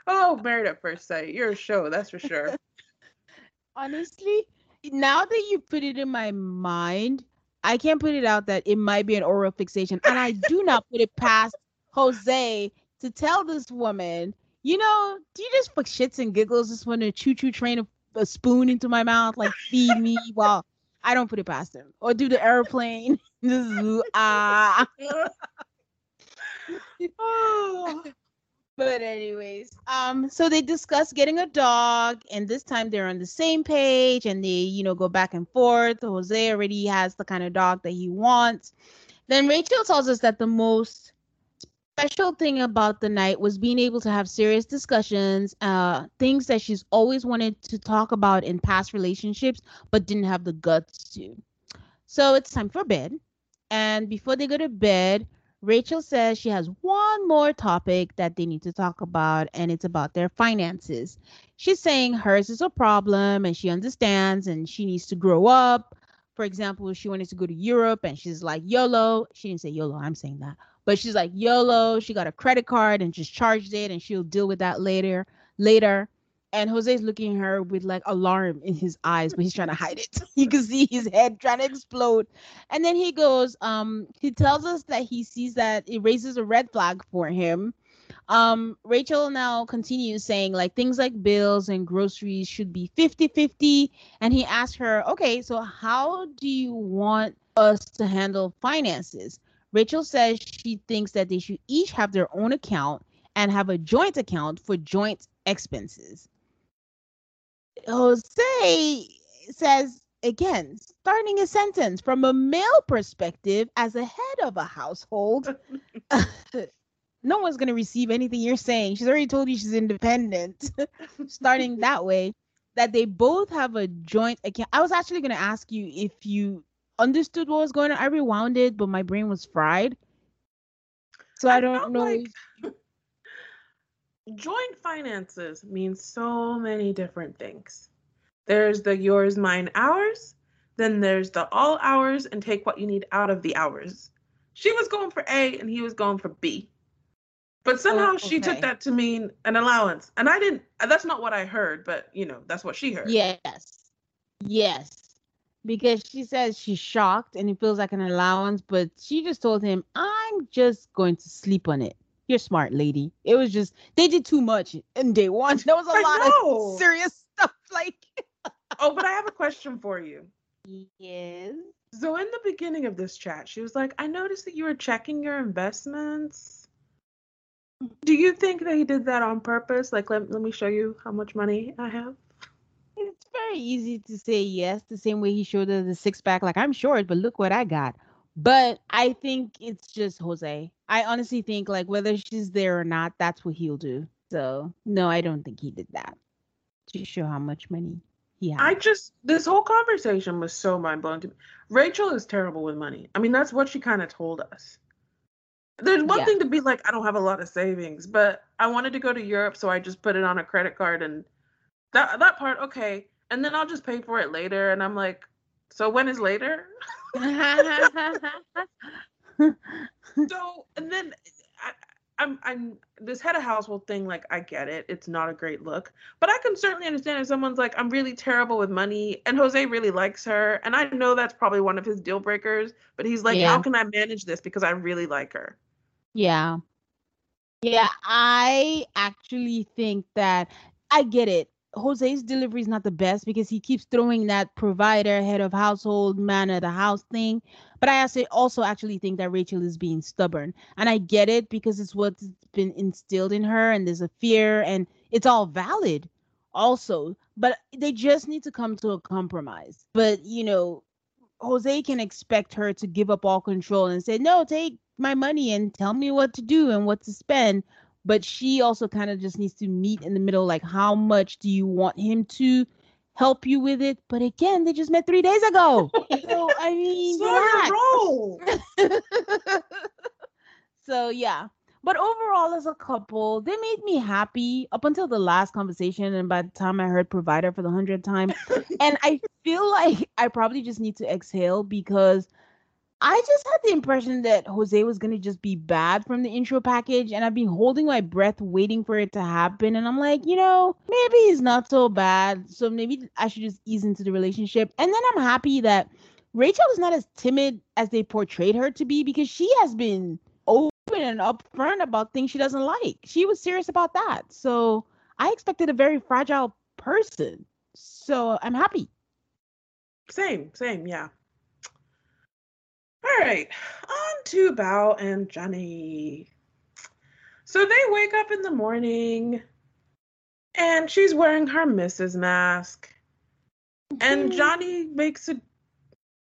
Oh, married at first sight. You're a show, that's for sure. Honestly, now that you put it in my mind, I can't put it out that it might be an oral fixation. And I do not put it past Jose to tell this woman, you know, do you just for shits and giggles just want to choo choo train a, a spoon into my mouth, like feed me? Well, I don't put it past him. Or do the airplane. Ah. oh, But anyways, um, so they discuss getting a dog, and this time they're on the same page, and they, you know, go back and forth. Jose already has the kind of dog that he wants. Then Rachel tells us that the most special thing about the night was being able to have serious discussions, uh, things that she's always wanted to talk about in past relationships, but didn't have the guts to. So it's time for bed, and before they go to bed, Rachel says she has one more topic that they need to talk about, and it's about their finances. She's saying hers is a problem and she understands and she needs to grow up. For example, she wanted to go to Europe and she's like, YOLO. She didn't say YOLO, I'm saying that. But she's like, YOLO. She got a credit card and just charged it and she'll deal with that later. Later. And Jose's looking at her with like alarm in his eyes, but he's trying to hide it. you can see his head trying to explode. And then he goes, um, he tells us that he sees that it raises a red flag for him. Um, Rachel now continues saying like things like bills and groceries should be 50-50. And he asked her, okay, so how do you want us to handle finances? Rachel says she thinks that they should each have their own account and have a joint account for joint expenses. Jose says again, starting a sentence from a male perspective as a head of a household, no one's going to receive anything you're saying. She's already told you she's independent. starting that way, that they both have a joint account. I was actually going to ask you if you understood what was going on. I rewound it, but my brain was fried. So I, I don't know. Like if... joint finances means so many different things. There's the yours, mine, ours. Then there's the all hours and take what you need out of the hours. She was going for A and he was going for B. But somehow oh, okay. she took that to mean an allowance. And I didn't, that's not what I heard, but you know, that's what she heard. Yes. Yes. Because she says she's shocked and it feels like an allowance, but she just told him, I'm just going to sleep on it. You're smart, lady. It was just, they did too much in day one. There was a I lot know. of serious stuff. Like, oh, but I have a question for you. Yes. So in the beginning of this chat, she was like, I noticed that you were checking your investments do you think they did that on purpose? Like, let, let me show you how much money I have. Very easy to say yes, the same way he showed her the six pack. Like, I'm short, but look what I got. But I think it's just Jose. I honestly think, like, whether she's there or not, that's what he'll do. So, no, I don't think he did that to show how much money he had. I just, this whole conversation was so mind blowing to me. Rachel is terrible with money. I mean, that's what she kind of told us. There's one yeah. thing to be like, I don't have a lot of savings, but I wanted to go to Europe, so I just put it on a credit card and that that part, okay. And then I'll just pay for it later. And I'm like, so when is later? so and then I, I'm I'm this head of household thing, like I get it. It's not a great look. But I can certainly understand if someone's like, I'm really terrible with money and Jose really likes her. And I know that's probably one of his deal breakers, but he's like, yeah. How can I manage this? Because I really like her. Yeah. Yeah, I actually think that I get it. Jose's delivery is not the best because he keeps throwing that provider, head of household, man of the house thing. But I also actually think that Rachel is being stubborn. And I get it because it's what's been instilled in her and there's a fear and it's all valid also. But they just need to come to a compromise. But, you know, Jose can expect her to give up all control and say, no, take my money and tell me what to do and what to spend. But she also kind of just needs to meet in the middle, like how much do you want him to help you with it? But again, they just met three days ago. so I mean, so so yeah. But overall, as a couple, they made me happy up until the last conversation. And by the time I heard provider for the hundredth time, and I feel like I probably just need to exhale because I just had the impression that Jose was gonna just be bad from the intro package, and I've been holding my breath waiting for it to happen. And I'm like, you know, maybe he's not so bad. So maybe I should just ease into the relationship. And then I'm happy that Rachel is not as timid as they portrayed her to be because she has been open and upfront about things she doesn't like. She was serious about that. So I expected a very fragile person. So I'm happy. Same, same, yeah. All right, on to Bao and Johnny. So they wake up in the morning and she's wearing her Mrs. mask. And. Johnny makes a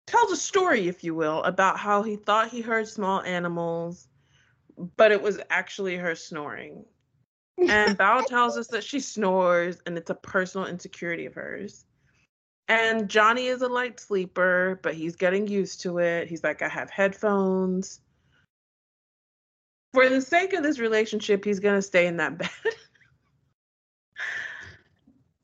tells a story, if you will, about how he thought he heard small animals, but it was actually her snoring. And Bao tells us that she snores and it's a personal insecurity of hers. And Johnny is a light sleeper, but he's getting used to it. He's like, I have headphones. For the sake of this relationship, he's going to stay in that bed.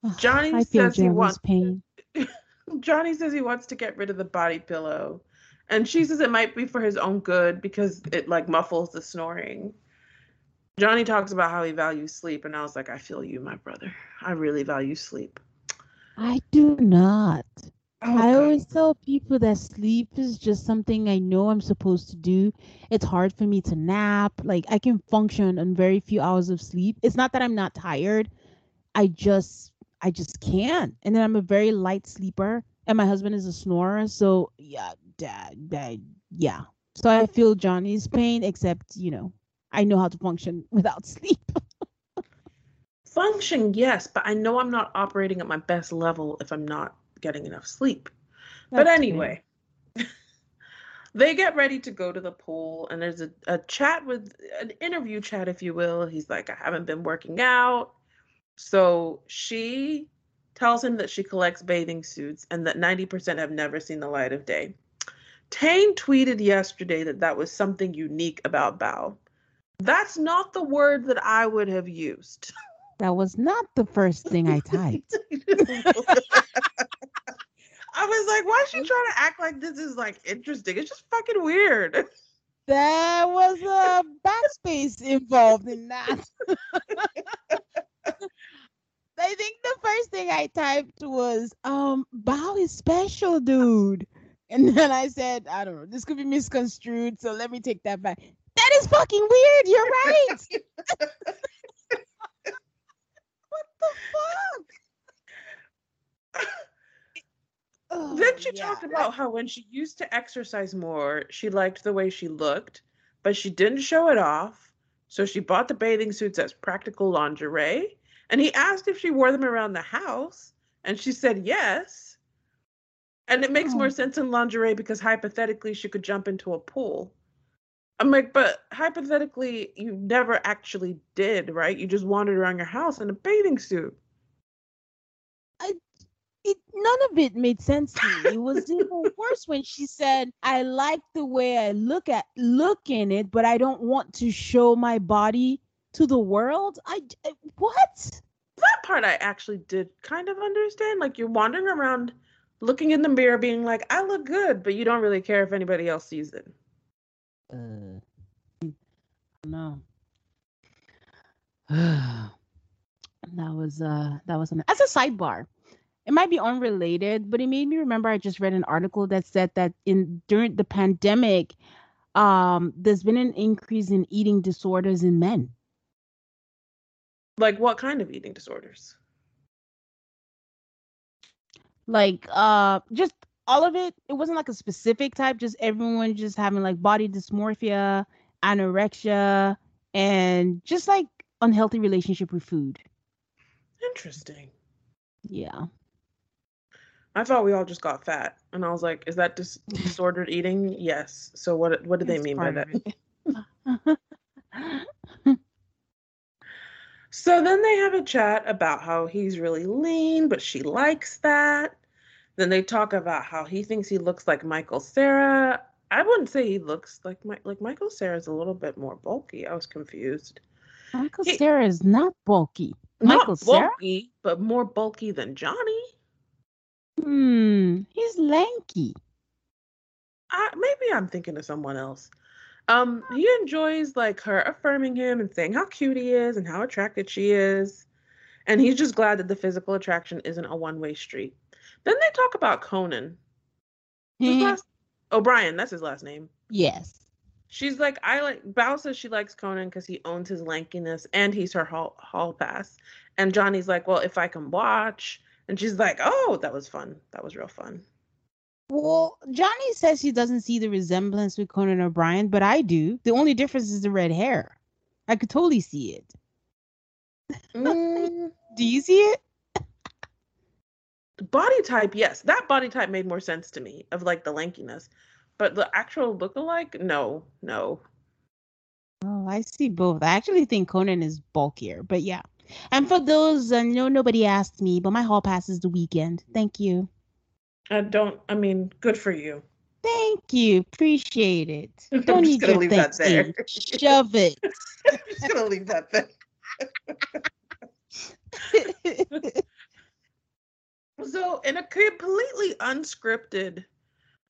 Johnny I says he wants pain. Johnny says he wants to get rid of the body pillow. And she says it might be for his own good because it like muffles the snoring. Johnny talks about how he values sleep, and I was like, I feel you, my brother. I really value sleep. I do not. Oh, I always tell people that sleep is just something I know I'm supposed to do. It's hard for me to nap. Like I can function on very few hours of sleep. It's not that I'm not tired. I just I just can't. And then I'm a very light sleeper and my husband is a snorer, so yeah, dad, dad yeah. So I feel Johnny's pain except, you know, I know how to function without sleep function, yes, but I know I'm not operating at my best level if I'm not getting enough sleep. but anyway, they get ready to go to the pool, and there's a, a chat with an interview chat, if you will. He's like, I haven't been working out. So she tells him that she collects bathing suits and that 90% have never seen the light of day. Tane tweeted yesterday that that was something unique about Bao. That's not the word that I would have used. That was not the first thing I typed. I was like, why is she trying to act like this is like interesting? It's just fucking weird. There was a backspace involved in that. I think the first thing I typed was, um, Bao is special, dude. And then I said, I don't know, this could be misconstrued, so let me take that back. That is fucking weird. You're right. the fuck? Oh, then she yeah. talked about how when she used to exercise more, she liked the way she looked, but she didn't show it off. So she bought the bathing suits as practical lingerie. And he asked if she wore them around the house, and she said yes. And it makes Oh. more sense in lingerie because hypothetically she could jump into a pool. I'm like, but hypothetically, you never actually did, right? You just wandered around your house in a bathing suit. I, it none of it made sense to me. It was even worse when she said, "I like the way I look at look in it, but I don't want to show my body to the world." I, I- what? that part I actually did kind of understand. Like you're wandering around looking in the mirror, being like, I look good, but you don't really care if anybody else sees it. Uh, no. that was uh that was an as a sidebar. It might be unrelated, but it made me remember I just read an article that said that in during the pandemic, um, there's been an increase in eating disorders in men. Like what kind of eating disorders? Like uh just all of it. It wasn't like a specific type, just everyone just having like body dysmorphia, anorexia, and just like unhealthy relationship with food. Interesting. Yeah. I thought we all just got fat, and I was like, "Is that dis- disordered eating?" Yes. So what? What do they That's mean by that? So then they have a chat about how he's really lean, but she likes that. Then they talk about how he thinks he looks like Michael Cera. I wouldn't say he looks like my, like Michael Cera's a little bit more bulky. I was confused. Michael He- Cera is not bulky. Michael Not bulky, but more bulky than Johnny. Hmm, he's lanky. I, maybe I'm thinking of someone else. Um, he enjoys like her affirming him and saying how cute he is and how attracted she is, and he's just glad that the physical attraction isn't a one-way street. Then they talk about Conan. His last O'Brien, that's his last name. yes. She's like, I like Bao says she likes Conan because he owns his lankiness and he's her hall, hall pass. And Johnny's like, Well, if I can watch. And she's like, Oh, that was fun. That was real fun. Well, Johnny says he doesn't see the resemblance with Conan O'Brien, but I do. The only difference is the red hair. I could totally see it. Mm, Do you see it? Body type, yes. That body type made more sense to me of like the lankiness. But the actual look-alike, no, no. Oh, I see both. I actually think Conan is bulkier, but yeah. And for those, uh, I know nobody asked me, but my hall pass is the Weeknd. Thank you. I don't, I mean, good for you. Thank you. Appreciate it. I'm Don't just gonna leave that there. Shove it. I'm just gonna leave that there. So, in a completely unscripted,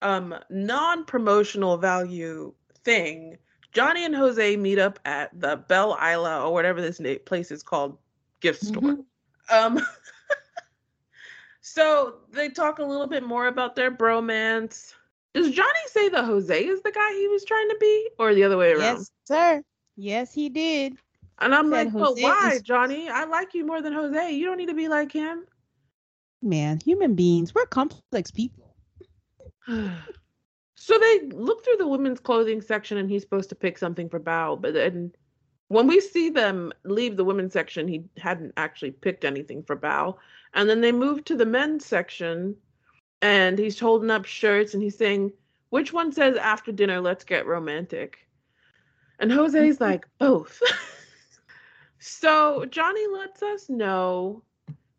um, non-promotional value thing, Johnny and Jose meet up at the Belle Isla or whatever this na- place is called, gift store. Mhm. Um, so they talk a little bit more about their bromance. Does Johnny say that Jose is the guy he was trying to be, or the other way around? yes, sir. Yes, he did. And I'm said like, but why, is- Johnny? I like you more than Jose. You don't need to be like him. Man, human beings, we're complex people. so they look through the women's clothing section and he's supposed to pick something for Bao, but then when we see them leave the women's section, he hadn't actually picked anything for Bao. And then they move to the men's section and he's holding up shirts and he's saying, "Which one says after dinner, let's get romantic?" And Jose's mm-hmm. like, "Both." so Johnny lets us know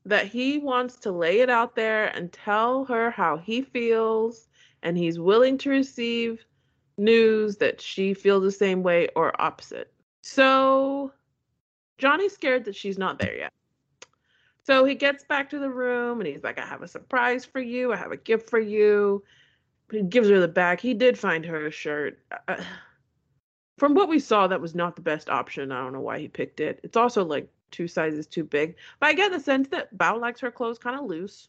that he wants to lay it out there and tell her how he feels and he's willing to receive news that she feels the same way or opposite. So Johnny's scared that she's not there yet. So he gets back to the room and he's like, I have a surprise for you. I have a gift for you. He gives her the bag. He did find her a shirt. Uh, from what we saw, that was not the best option. I don't know why he picked it. It's also like two sizes too big. But I get the sense that Bao likes her clothes kind of loose.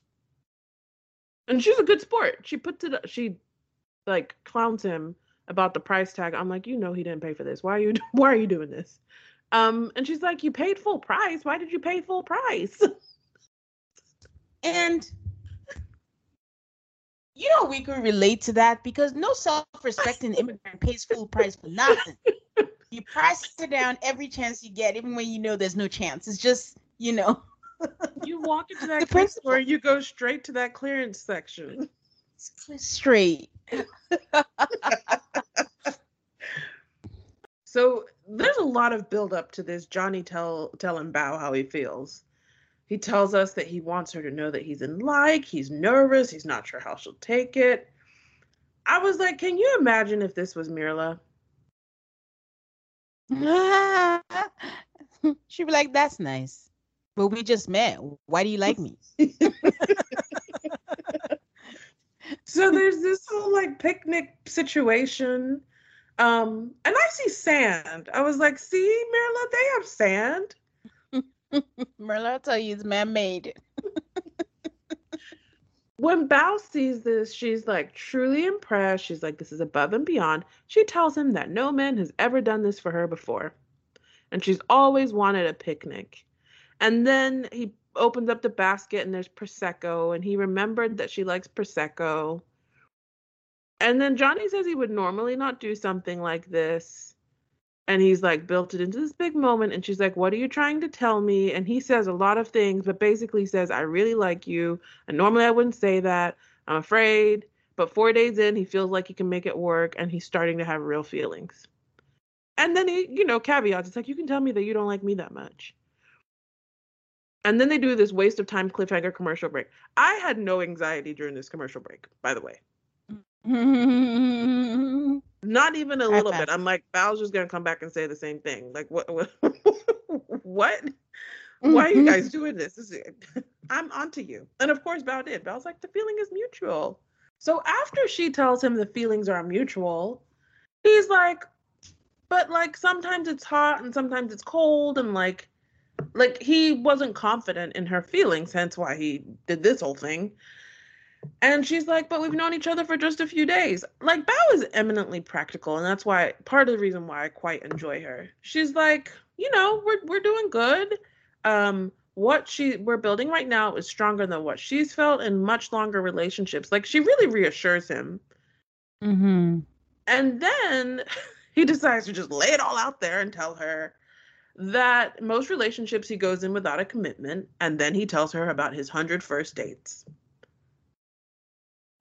And she's a good sport. She puts it she like clowns him about the price tag. I'm like, you know he didn't pay for this. Why are you why are you doing this? Um and she's like, You paid full price. Why did you pay full price? And you know we can relate to that because no self-respecting immigrant pays full price for nothing. You price it down every chance you get, even when you know there's no chance. It's just, you know. you walk into that place where you go straight to that clearance section. Straight. so there's a lot of build up to this Johnny tell telling Bao how he feels. He tells us that he wants her to know that he's in like, he's nervous, he's not sure how she'll take it. I was like, can you imagine if this was Myrla? She'd be like, that's nice. But we just met. Why do you like me? so there's this whole like picnic situation. Um, and I see sand. I was like, see, Myrla, they have sand. Myrla, I'll tell you, it's man made. When Bao sees this, she's like truly impressed. She's like, this is above and beyond. She tells him that no man has ever done this for her before. And she's always wanted a picnic. And then he opens up the basket and there's Prosecco. And he remembered that she likes Prosecco. And then Johnny says he would normally not do something like this and he's like built it into this big moment and she's like what are you trying to tell me? And he says a lot of things but basically says i really like you and normally i wouldn't say that. I'm afraid. But four days in he feels like he can make it work and he's starting to have real feelings. And then he you know caveats. It's like you can tell me that you don't like me that much. And then they do this waste of time cliffhanger commercial break. I had no anxiety during this commercial break by the way Not even a little bit. I'm like, Bao's gonna come back and say the same thing. Like, what? What? what? Why are you guys doing this? this is, I'm onto you. And of course, Bao did. Bao's like, the feeling is mutual. So after she tells him the feelings are mutual, he's like, but like sometimes it's hot and sometimes it's cold and like like he wasn't confident in her feelings hence why he did this whole thing and she's like, but we've known each other for just a few days. Like, Bao is eminently practical, and that's why part of the reason why I quite enjoy her. She's like, you know, we're we're doing good. Um, what she we're building right now is stronger than what she's felt in much longer relationships. Like, she really reassures him. Mm-hmm. And then he decides to just lay it all out there and tell her that most relationships he goes in without a commitment, and then he tells her about his hundred first dates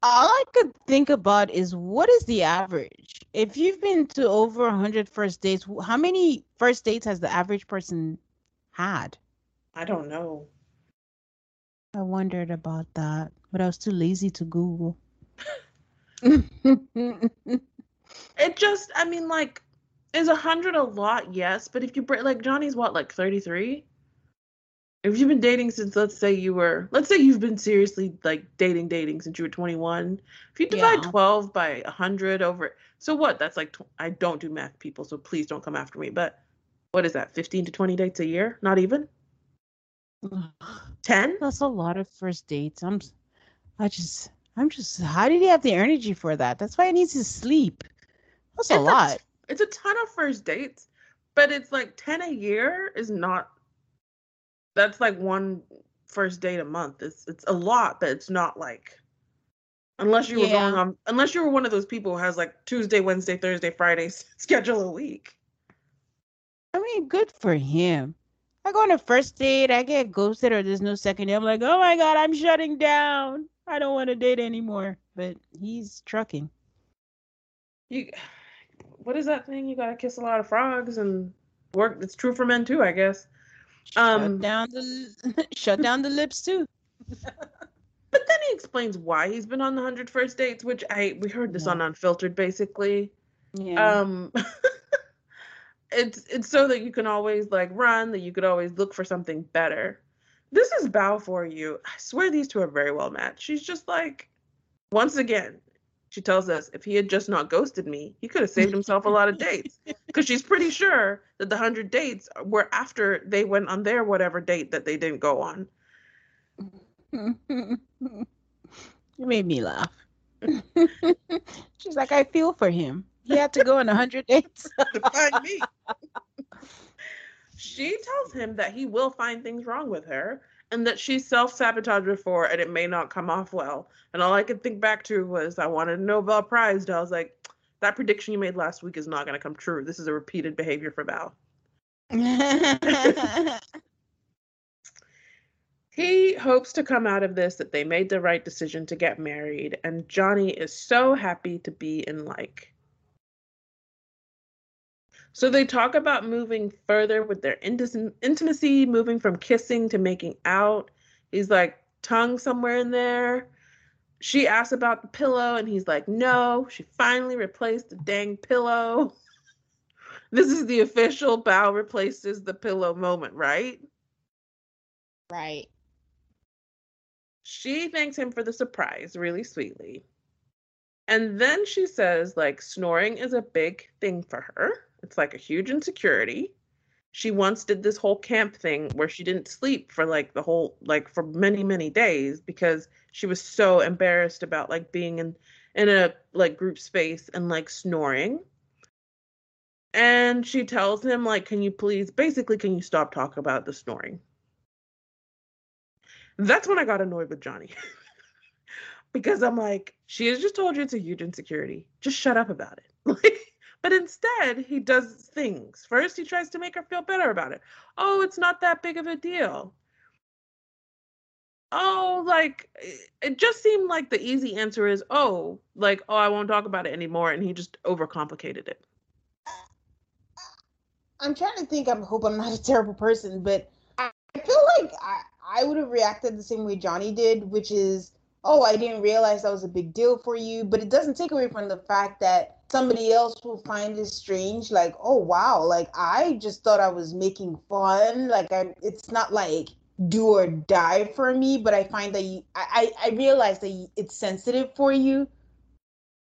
all I could think about is what is the average? If you've been to over 100 first dates, how many first dates has the average person had? I don't know. I wondered about that, but I was too lazy to Google. it just, I mean, like, is a hundred a lot? Yes, but if you break, like, Johnny's what, like 33? If you've been dating since let's say you were let's say you've been seriously like dating dating since you were 21 if you divide yeah. 12 by 100 over so what? That's like i don't do math people so please don't come after me but what is that 15 to 20 dates a year? Not even? 10 that's a lot of first dates. I'm i just i'm just how did he have the energy for that? That's why he needs to sleep. That's it's a lot. a, it's a ton of first dates but it's like 10 a year is not that's like one first date a month. It's it's a lot, but it's not like unless you were yeah. going on unless you were one of those people who has like Tuesday, Wednesday, Thursday, Friday schedule a week. I mean, good for him. I go on a first date, I get ghosted or there's no second date. I'm like, oh my god, I'm shutting down. I don't want to date anymore. But he's trucking. You, what is that thing? You gotta kiss a lot of frogs and work. It's true for men too, I guess. Shut Um, down the shut down the lips too. But then he explains why he's been on the hundred first dates, which I we heard this Yeah. on Unfiltered basically. Yeah. Um it's it's so that you can always like run, that you could always look for something better. This is Bao for you. I swear these two are very well matched. She's just like once again, she tells us if he had just not ghosted me, he could have saved himself a lot of dates. Because she's pretty sure that the hundred dates were after they went on their whatever date that they didn't go on. you made me laugh. She's like, I feel for him. He had to go on a hundred dates. to find me. she tells him that he will find things wrong with her and that she's self sabotaged before and it may not come off well. And all I could think back to was I wanted a Nobel Prize. And I was like, that prediction you made last week is not going to come true. This is a repeated behavior for Val. He hopes to come out of this that they made the right decision to get married, and Johnny is so happy to be in like. So they talk about moving further with their intimacy, moving from kissing to making out. He's like, tongue somewhere in there. She asks about the pillow, and he's like, no. She finally replaced the dang pillow. This is the official Bao replaces the pillow moment, right? right. She thanks him for the surprise really sweetly. And then she says, like, snoring is a big thing for her. It's like a huge insecurity. She once did this whole camp thing where she didn't sleep for like the whole, like, for many, many days because she was so embarrassed about like being in in a like group space and like snoring. And she tells him, like, can you please, basically, can you stop talking about the snoring? That's when I got annoyed with Johnny. because I'm like, she has just told you it's a huge insecurity. Just shut up about it. Like, but instead, he does things. First, he tries to make her feel better about it. Oh, it's not that big of a deal. Oh, like it- it just seemed like the easy answer is, oh, like, oh, I won't talk about it anymore. And he just overcomplicated it. I'm trying to think. I hope I'm not a terrible person, but I I feel like I, I would have reacted the same way Johnny did, which is, oh, I didn't realize that was a big deal for you. But it doesn't take away from the fact that somebody else will find it strange. Like, oh wow, like I just thought I was making fun. Like I, it's not like do or die for me. But I find that you, I, I I realize that you- it's sensitive for you.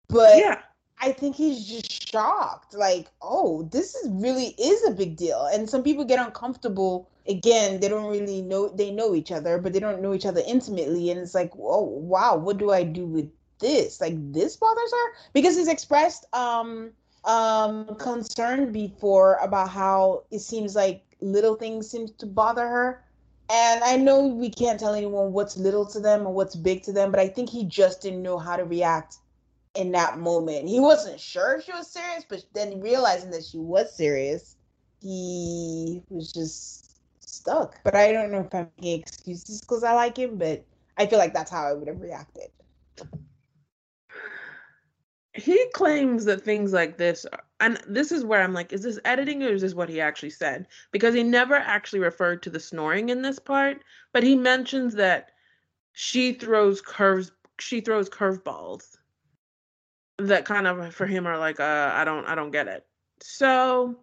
But yeah. I think he's just shocked. Like, oh, this is really is a big deal. And some people get uncomfortable. Again, they don't really know they know each other, but they don't know each other intimately. And it's like, oh wow, what do I do with this? Like this bothers her? Because he's expressed um um concern before about how it seems like little things seem to bother her. And I know we can't tell anyone what's little to them or what's big to them, but I think he just didn't know how to react in that moment. He wasn't sure if she was serious, but then realizing that she was serious, he was just stuck. But I don't know if I'm making excuses because I like him, but I feel like that's how I would have reacted. He claims that things like this and this is where i'm like is this editing or is this what he actually said? Because he never actually referred to the snoring in this part but he mentions that she throws curves she throws curveballs that kind of for him are like uh i don't i don't get it. So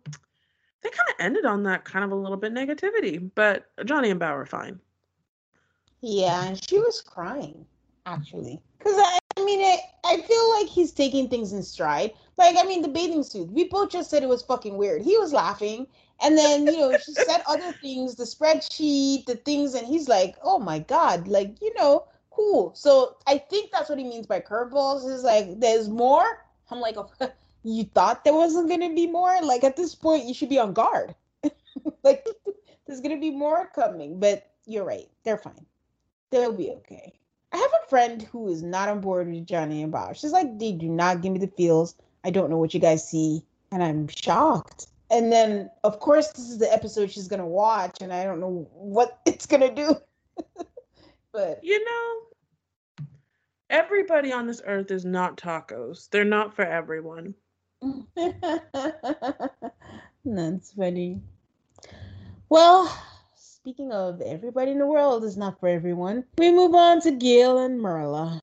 they kind of ended on that kind of a little bit negativity but johnny and bauer are fine. Yeah, and she was crying actually, because I, mean, I, I feel like he's taking things in stride. Like, I mean, the bathing suit. We both just said it was fucking weird. He was laughing, and then you know she said other things, the spreadsheet, the things, and he's like, "Oh my god!" Like, you know, cool. So I think that's what he means by curveballs. Is like, there's more. I'm like, oh, you thought there wasn't gonna be more? Like at this point, you should be on guard. like, there's gonna be more coming. But you're right. They're fine. They'll be okay. I have a friend who is not on board with Johnny and Bob. She's like, they do not give me the feels. I don't know what you guys see. And I'm shocked. And then, of course, this is the episode she's going to watch, and I don't know what it's going to do. but you know Everybody on this earth is not tacos. They're not for everyone. That's funny. Well, speaking of everybody in the world is not for everyone, we move on to Gil and Myrla.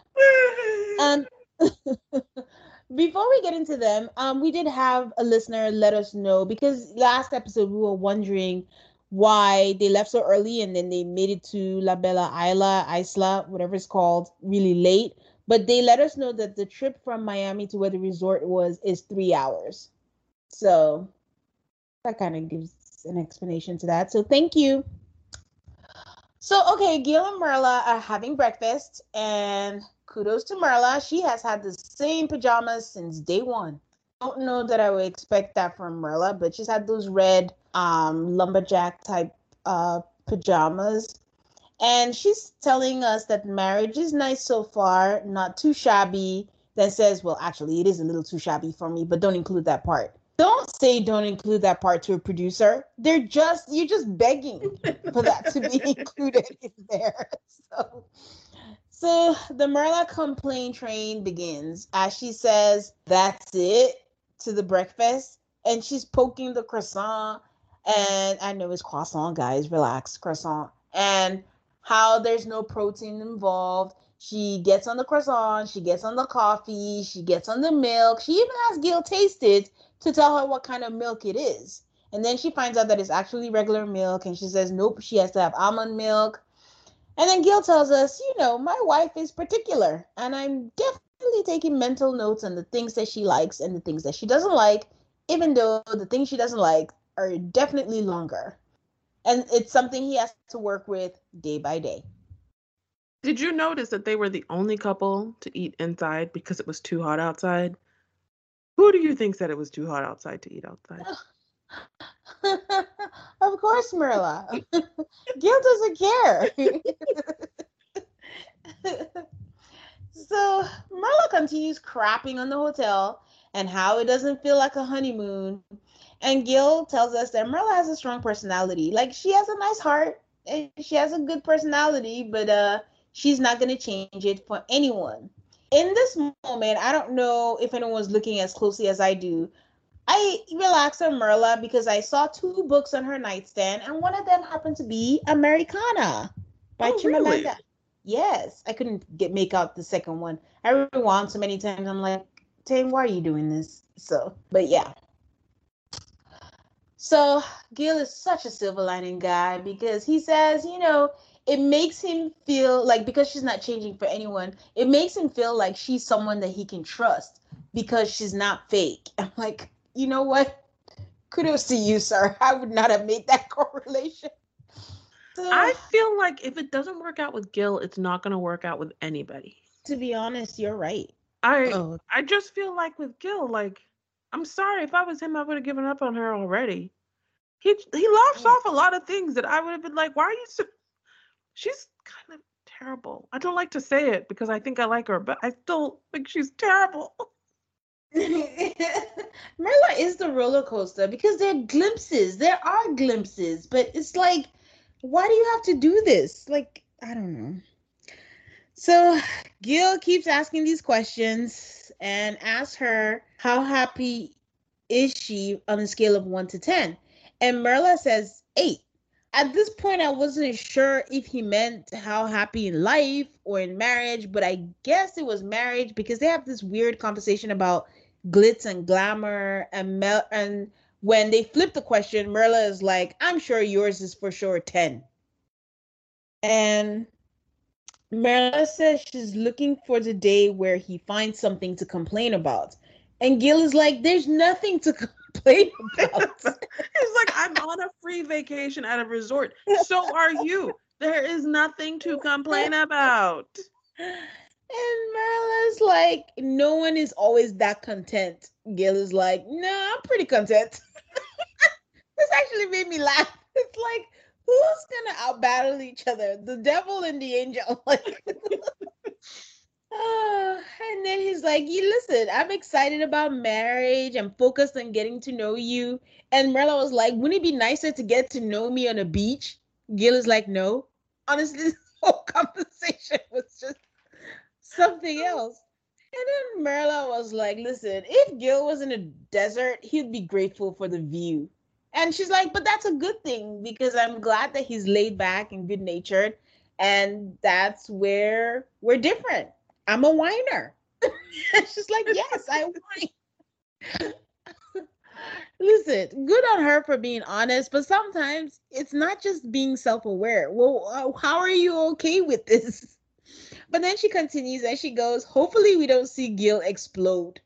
And before we get into them, um, we did have a listener let us know because last episode we were wondering why they left so early and then they made it to La Bella Isla, Isla, whatever it's called, really late. But they let us know that the trip from Miami to where the resort was is three hours. So that kind of gives an explanation to that. So thank you. So okay, Gil and Myrla are having breakfast, and kudos to Myrla. She has had the same pajamas since day one. Don't know that I would expect that from Myrla, but she's had those red um, lumberjack type uh, pajamas. And she's telling us that marriage is nice so far, not too shabby. Then says, well, actually, it is a little too shabby for me, but don't include that part. Don't say don't include that part to a producer. They're just, you're just begging for that to be included in there. So, so the Myrla complaint train begins as she says, that's it to the breakfast. And she's poking the croissant. And I know it's croissant, guys. Relax, croissant. And how there's no protein involved. She gets on the croissant, she gets on the coffee, she gets on the milk. She even has Gil taste it to tell her what kind of milk it is. And then she finds out that it's actually regular milk, and she says, nope, she has to have almond milk. And then Gil tells us, you know, my wife is particular, and I'm definitely taking mental notes on the things that she likes and the things that she doesn't like, even though the things she doesn't like are definitely longer. And it's something he has to work with day by day. Did you notice that they were the only couple to eat inside because it was too hot outside? Who do you think said it was too hot outside to eat outside? of course, Myrla. Gil doesn't care. so Myrla continues crapping on the hotel and how it doesn't feel like a honeymoon. And Gil tells us that Myrla has a strong personality. Like she has a nice heart and she has a good personality, but uh she's not gonna change it for anyone. In this moment, I don't know if anyone's looking as closely as I do. I relax on Myrla because I saw two books on her nightstand, and one of them happened to be Americanah by Oh, Chimamanda. really? Yes, I couldn't get make out the second one. I rewound so many times. I'm like, Tane, why are you doing this? So, but yeah. So Gil is such a silver lining guy because he says, you know, it makes him feel like because she's not changing for anyone, it makes him feel like she's someone that he can trust because she's not fake. I'm like, you know what? Kudos to you, sir. I would not have made that correlation. So, I feel like if it doesn't work out with Gil, it's not going to work out with anybody. to be honest, you're right. I Oh, I just feel like with Gil, like I'm sorry if I was him, I would have given up on her already. He he laughs Yeah. Mm. off a lot of things that I would have been like, why are you so? She's kind of terrible. I don't like to say it because I think I like her, but I still think she's terrible. Myrla is the roller coaster because there are glimpses. There are glimpses, but it's like, why do you have to do this? Like, I don't know. So Gil keeps asking these questions and asks her how happy is she on a scale of one to ten, and Myrla says eight. At this point, I wasn't sure if he meant how happy in life or in marriage, but I guess it was marriage because they have this weird conversation about glitz and glamour and Mel and when they flip the question, Myrla is like, I'm sure yours is for sure 10. And Myrla says she's looking for the day where he finds something to complain about. And Gil is like, there's nothing to complain about. He's like, I'm on a free vacation at a resort. So are you. There is nothing to complain about. And Myrla's like, no one is always that content. Gil is like, no, I'm pretty content. this actually made me laugh. It's like, who's gonna outbattle each other? The devil and the angel. Like, Ah, and then he's like, you listen, I'm excited about marriage. I'm focused on getting to know you. And Myrla was like, wouldn't it be nicer to get to know me on a beach? Gil is like, no. Honestly, this whole conversation was just something else. And then Myrla was like, listen, if Gil was in a desert, he'd be grateful for the view. And she's like, but that's a good thing because I'm glad that he's laid back and good natured. And that's where we're different. I'm a whiner. she's like, yes, I whine. Listen, good on her for being honest, but sometimes it's not just being self aware. Well, uh, how are you okay with this? But then she continues and she goes, Hopefully, we don't see Gil explode.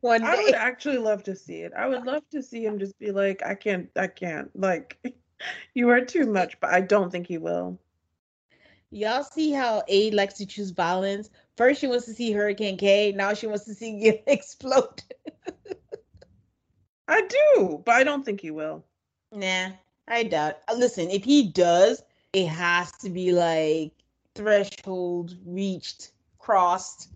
One day. I would actually love to see it. I would love to see him just be like, I can't, I can't. Like, you are too much, but I don't think he will. Y'all see how Aid likes to choose violence? First, she wants to see Hurricane K. Now she wants to see Gil explode. I do, but I don't think he will. Nah, I doubt. Uh, listen, if he does, it has to be like threshold reached, crossed,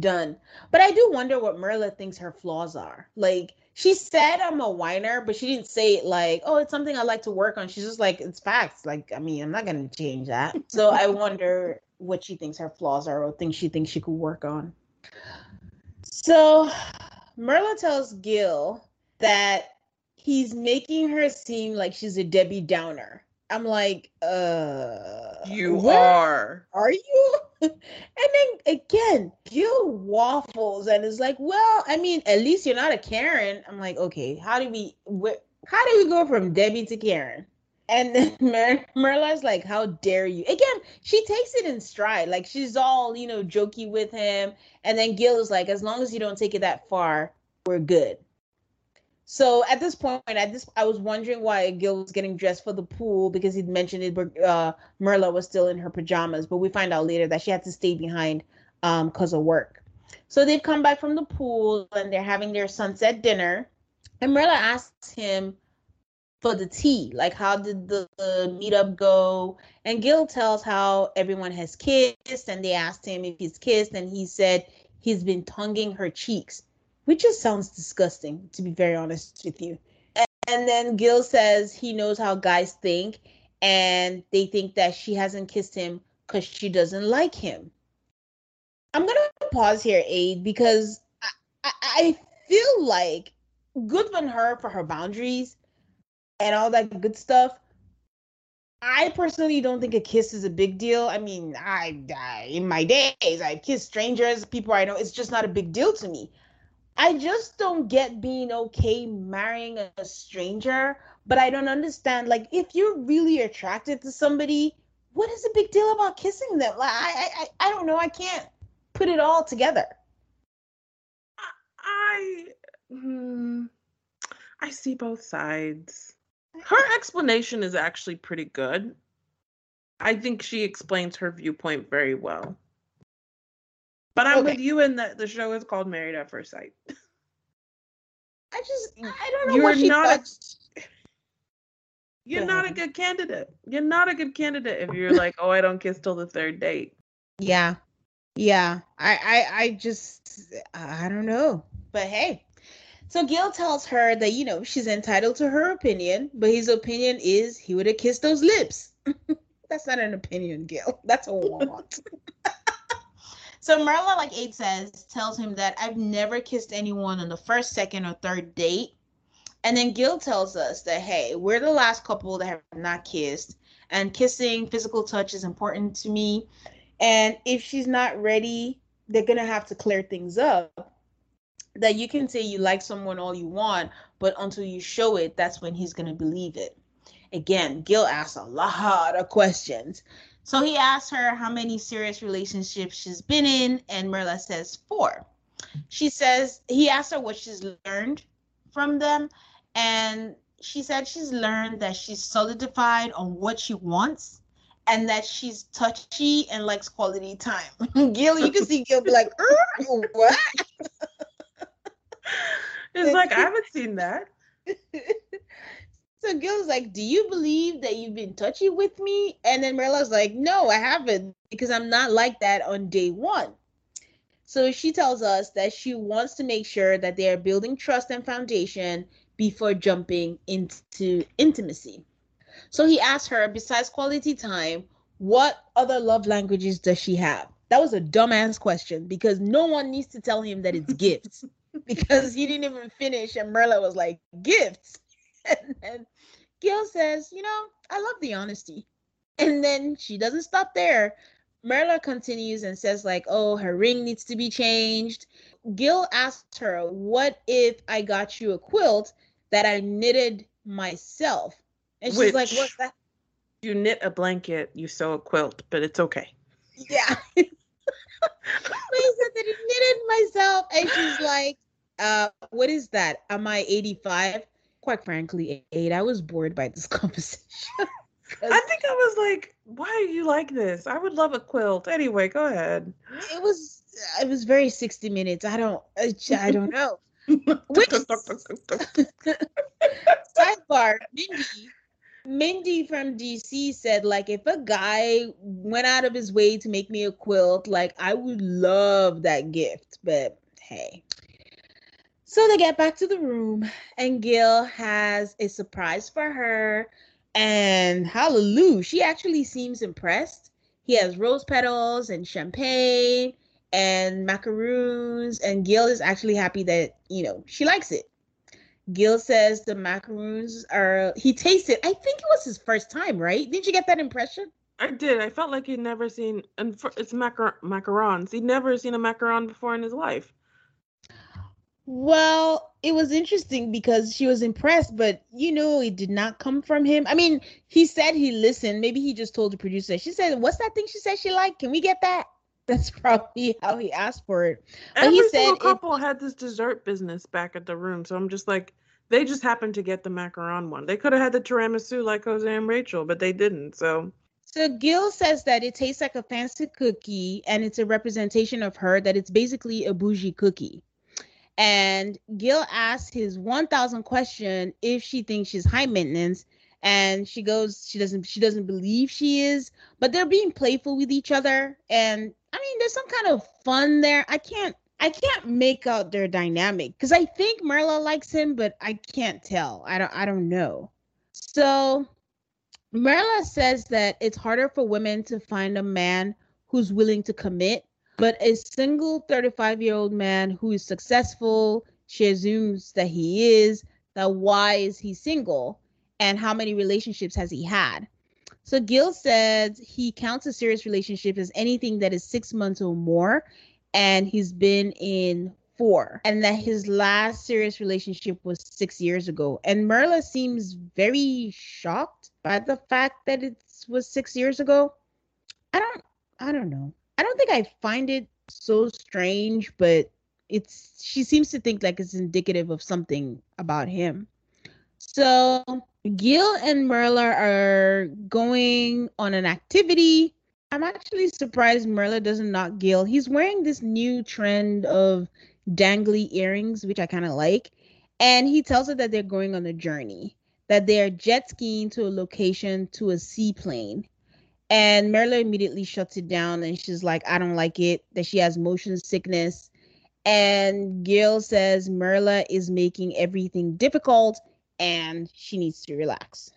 done. But I do wonder what Myrla thinks her flaws are. Like she said I'm a whiner, but she didn't say it like, oh, it's something I like to work on. She's just like, it's facts. Like, I mean, I'm not gonna change that. So I wonder what she thinks her flaws are or things she thinks she could work on. So Myrla tells Gil that he's making her seem like she's a Debbie Downer. I'm like, uh You are. Are you? and then again, Gil waffles and is like, well, I mean, at least you're not a Karen. I'm like, okay, how do we wh- how do we go from Debbie to Karen? And then Mer- Myrla's like, how dare you? Again, she takes it in stride. Like she's all, you know, jokey with him. And then Gil is like, as long as you don't take it that far, we're good. So at this point, at this, I was wondering why Gil was getting dressed for the pool because he'd mentioned it. Uh, Myrla was still in her pajamas, but we find out later that she had to stay behind um because of work. So they've come back from the pool and they're having their sunset dinner, and Myrla asks him for the tea, like how did the, the meetup go? And Gil tells how everyone has kissed, and they asked him if he's kissed, and he said he's been tonguing her cheeks which just sounds disgusting, to be very honest with you. And, then Gil says he knows how guys think, and they think that she hasn't kissed him because she doesn't like him. I'm gonna pause here, Aid, because I, I, I feel like good on her for her boundaries and all that good stuff. I personally don't think a kiss is a big deal. I mean, I, I in my days I've kissed strangers, people I know. It's just not a big deal to me. I just don't get being okay marrying a stranger, but I don't understand. Like, if you're really attracted to somebody, what is the big deal about kissing them? Like, I, I, I don't know. I can't put it all together. I, hmm, I see both sides. Her explanation is actually pretty good. I think she explains her viewpoint very well. But I'm okay. with you in that the show is called Married at First Sight. I just I don't know you're what she not a, You're not a good candidate. You're not a good candidate if you're like, oh, I don't kiss till the third date. Yeah, yeah. I I I just I don't know. But hey, so Gil tells her that you know she's entitled to her opinion, but his opinion is he would have kissed those lips. That's not an opinion, Gil. That's a want. So Myrla, like Aid says, tells him that I've never kissed anyone on the first, second, or third date. And then Gil tells us that, hey, we're the last couple that have not kissed. And kissing, physical touch is important to me. And if she's not ready, they're going to have to clear things up. That you can say you like someone all you want, but until you show it, that's when he's going to believe it. Again, Gil asks a lot of questions. So he asks her how many serious relationships she's been in, and Myrla says four. She says he asks her what she's learned from them, and she said she's learned that she's solidified on what she wants and that she's touchy and likes quality time. Gil, you can see Gil be like, uh, what? it's like I haven't seen that. So Gil's like, Do you believe that you've been touchy with me? And then Myrla's like, No, I haven't, because I'm not like that on day one. So she tells us that she wants to make sure that they are building trust and foundation before jumping into intimacy. So he asks her, besides quality time, what other love languages does she have? that was a dumbass question because no one needs to tell him that it's gifts because he didn't even finish and Myrla was like, gifts. And then Gil says, you know, I love the honesty. And then she doesn't stop there. Myrla continues and says, like, oh, her ring needs to be changed. Gil asks her, what if I got you a quilt that I knitted myself? And she's Which- like, what's that? You knit a blanket, you sew a quilt, but it's okay. Yeah. I said that I knitted myself. And she's like, uh, what is that? Am I 85? Quite frankly, eight. I was bored by this conversation. I think I was like, why are you like this? I would love a quilt. Anyway, go ahead. it was uh, it was very 60 minutes. I don't I, I don't know. Which sidebar, Mindy. Mindy from DC said, like, if a guy went out of his way to make me a quilt, like, I would love that gift. But hey. So they get back to the room, and Gil has a surprise for her. And hallelujah, she actually seems impressed. He has rose petals and champagne and macaroons, and Gil is actually happy that, you know, she likes it. Gil says the macaroons are he tasted. I think it was his first time, right? Didn't you get that impression? I did. I felt like he'd never seen, and for, it's macar- macarons. He'd never seen a macaron before in his life. Well, it was interesting because she was impressed, but you know, it did not come from him. I mean, he said he listened. Maybe he just told the producer. She said, "What's that thing she said she liked? Can we get that?" That's probably how he asked for it. But Every he single said it- couple had this dessert business back at the room, so I'm just like, they just happened to get the macaron one. They could have had the tiramisu like Jose and Rachel, but they didn't. So So Gil says that it tastes like a fancy cookie and it's a representation of her, that it's basically a bougie cookie. And Gil asks his 1000 question if she thinks she's high maintenance and she goes she doesn't she doesn't believe she is, but they're being playful with each other and I mean there's some kind of fun there. I can't I can't make out their dynamic cuz I think Myrla likes him but I can't tell. I don't I don't know. So Myrla says that it's harder for women to find a man who's willing to commit, but a single 35 year old man who is successful, she assumes that he is, that why is he single and how many relationships has he had? So Gil says he counts a serious relationship as anything that is six months or more, and he's been in four, and that his last serious relationship was six years ago. And Myrla seems very shocked by the fact that it was six years ago. I don't, I don't know. I don't think I find it so strange, but it's she seems to think like it's indicative of something about him. So Gil and Myrla are going on an activity. I'm actually surprised Myrla doesn't knock Gil. He's wearing this new trend of dangly earrings, which I kind of like. And he tells her that they're going on a journey, that they're jet skiing to a location to a seaplane. And Myrla immediately shuts it down and she's like, I don't like it, that she has motion sickness. And Gil says Myrla is making everything difficult and she needs to relax.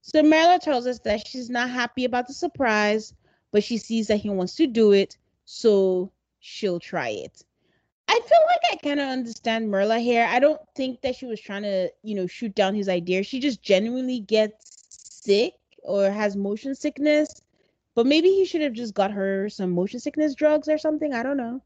So Myrla tells us that she's not happy about the surprise, but she sees that he wants to do it, so she'll try it. I feel like I kind of understand Myrla here. I don't think that she was trying to, you know, shoot down his idea. She just genuinely gets sick or has motion sickness. But maybe he should have just got her some motion sickness drugs or something. I don't know.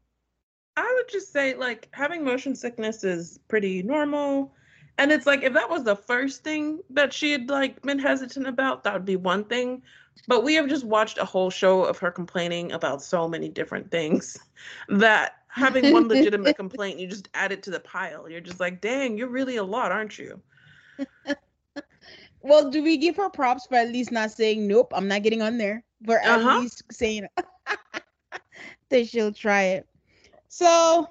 I would just say like having motion sickness is pretty normal. And it's like if that was the first thing that she had like been hesitant about, that would be one thing. But we have just watched a whole show of her complaining about so many different things that having one legitimate complaint, you just add it to the pile. You're just like, dang, you're really a lot, aren't you? Well, do we give her props for at least not saying nope? I'm not getting on there. For at Uh-huh. least saying that she'll try it. So,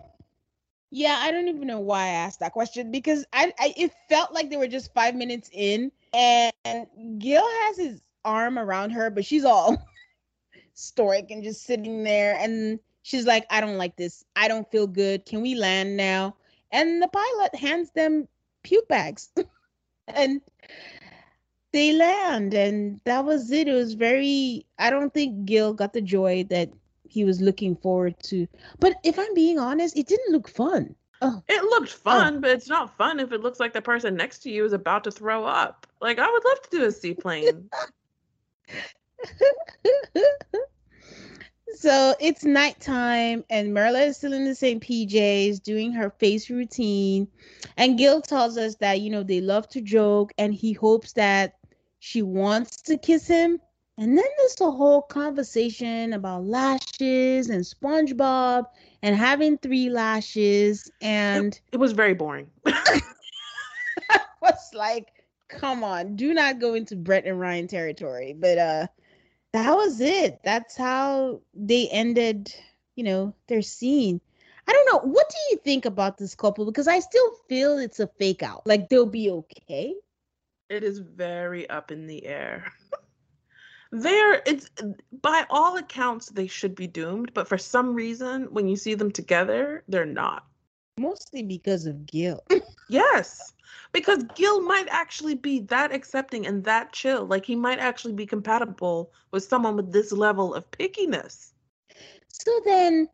yeah, I don't even know why I asked that question because I, I it felt like they were just five minutes in, and Gil has his arm around her, but she's all stoic and just sitting there, and she's like, "I don't like this. I don't feel good. Can we land now?" And the pilot hands them puke bags, and they land and that was it it was very i don't think gil got the joy that he was looking forward to. But if I'm being honest, it didn't look fun. Oh, It looked oh. fun, but it's not fun if it looks like the person next to you is about to throw up. Like I would love to do a seaplane. so it's nighttime, and Myrla is still in the same PJs doing her face routine. And Gil tells us that, you know, they love to joke, and he hopes that she wants to kiss him. And then there's a whole conversation about lashes and SpongeBob and having three lashes. And it was very boring. I was like, come on, do not go into Brett and Ryan territory. But uh that was it. That's how they ended, you know, their scene. I don't know. What do you think about this couple? Because I still feel it's a fake out. Like they'll be okay. It is very up in the air. They're um, it's by all accounts they should be doomed, but for some reason when you see them together, they're not. Mostly because of Gil. Yes. Because Gil might actually be that accepting and that chill. Like he might actually be compatible with someone with this level of pickiness. So then,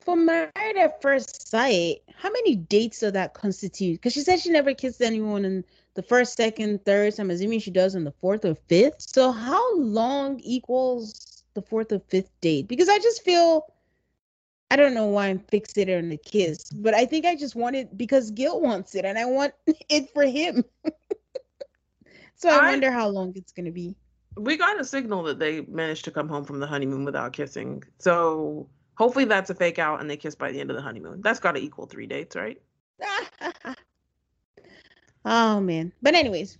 for married at first sight, how many dates does that constitute? Because she said she never kissed anyone in the first, second, third. So I'm assuming she does on the fourth or fifth. So how long equals the fourth or fifth date? Because I just feel I don't know why I'm fixated on the kiss, but I think I just want it because Gil wants it and I want it for him. so I, I- wonder how long it's gonna be. We got a signal that they managed to come home from the honeymoon without kissing. So hopefully that's a fake out and they kiss by the end of the honeymoon. That's got to equal three dates, right? oh man. But anyways,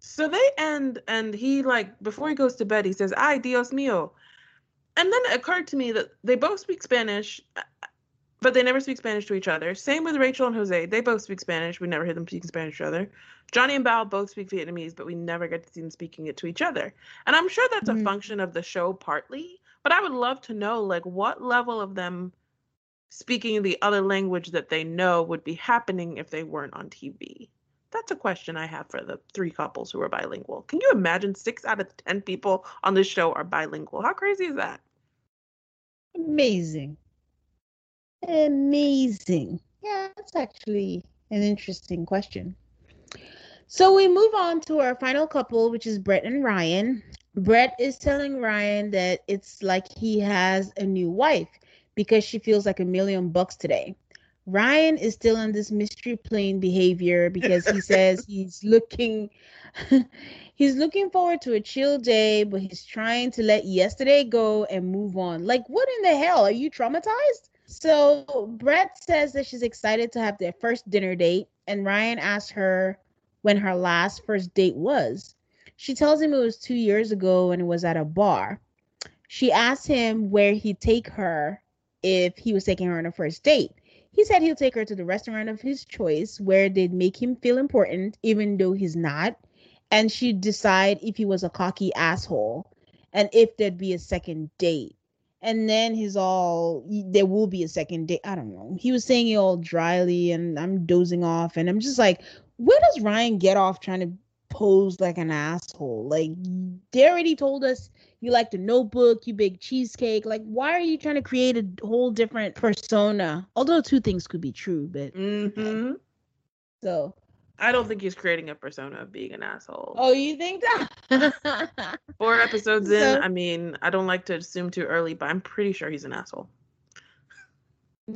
So they end, and he like before he goes to bed, he says, "Ay, Dios mío," and then it occurred to me that they both speak Spanish, uh, but they never speak Spanish to each other. Same with Rachel and Jose; they both speak Spanish. We never hear them speaking Spanish to each other. Johnny and Bao both speak Vietnamese, but we never get to see them speaking it to each other. And I'm sure that's Mhm. a function of the show partly, but I would love to know like what level of them speaking the other language that they know would be happening if they weren't on TV. That's a question I have for the three couples who are bilingual. Can you imagine six out of 10 people on this show are bilingual? How crazy is that? amazing. Amazing. Yeah, that's actually an interesting question. So we move on to our final couple, which is Brett and Ryan. Brett is telling Ryan that it's like he has a new wife because she feels like a million bucks today. Ryan is still on this mystery plane behavior because he says he's looking he's looking forward to a chill day, but he's trying to let yesterday go and move on. Like, what in the hell? Are you traumatized? So Brett says that she's excited to have their first dinner date, and Ryan asks her when her last first date was. She tells him it was two years ago and it was at a bar. She asks him where he'd take her if he was taking her on a first date. He said he'll take her to the restaurant of his choice where they'd make him feel important, even though he's not. And she'd decide if he was a cocky asshole and if there'd be a second date. And then he's all, there will be a second date. I don't know. He was saying it all dryly, and I'm dozing off. And I'm just like, where does Ryan get off trying to pose like an asshole? Like, they already told us you like the notebook, you bake cheesecake. Like, why are you trying to create a whole different persona? Although two things could be true, but hmm so. I don't think he's creating a persona of being an asshole. Oh, you think that? Four episodes So- in, I mean, I don't like to assume too early, but I'm pretty sure he's an asshole.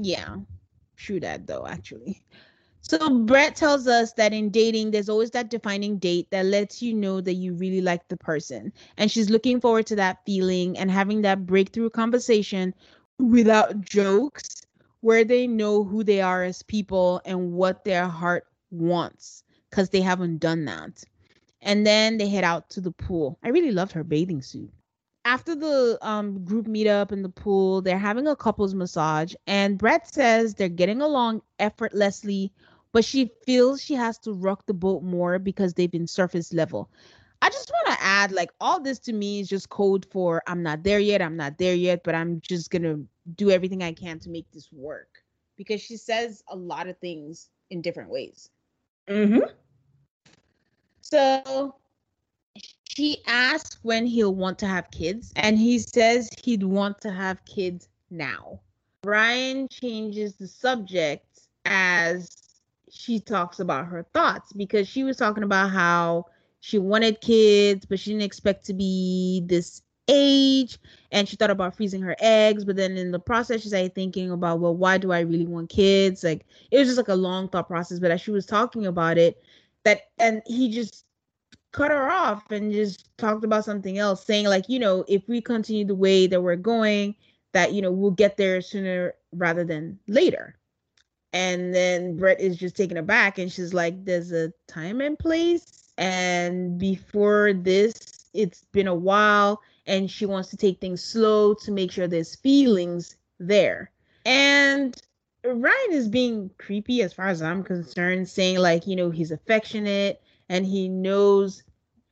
Yeah, true that though, actually. So Brett tells us that in dating, there's always that defining date that lets you know that you really like the person. And she's looking forward to that feeling and having that breakthrough conversation without jokes where they know who they are as people and what their heart wants because they haven't done that. And then they head out to the pool. I really loved her bathing suit after the um group meetup in the pool, they're having a couples massage, and Brett says they're getting along effortlessly, but she feels she has to rock the boat more because they've been surface level. I just want to add, like, all this to me is just code for I'm not there yet, I'm not there yet, but I'm just gonna do everything I can to make this work because she says a lot of things in different ways. Mm-hmm. So she asks when he'll want to have kids, and he says he'd want to have kids now. Ryan changes the subject as she talks about her thoughts because she was talking about how she wanted kids, but she didn't expect to be this age. And she thought about freezing her eggs, but then in the process, she's like thinking about, well, why do I really want kids? Like it was just like a long thought process. But as she was talking about it, that and he just cut her off and just talked about something else, saying like, you know, if we continue the way that we're going, that you know we'll get there sooner rather than later. And then Brett is just taken aback, and she's like, "There's a time and place." And before this, it's been a while, and she wants to take things slow to make sure there's feelings there. And Ryan is being creepy as far as I'm concerned, saying like, you know, he's affectionate and he knows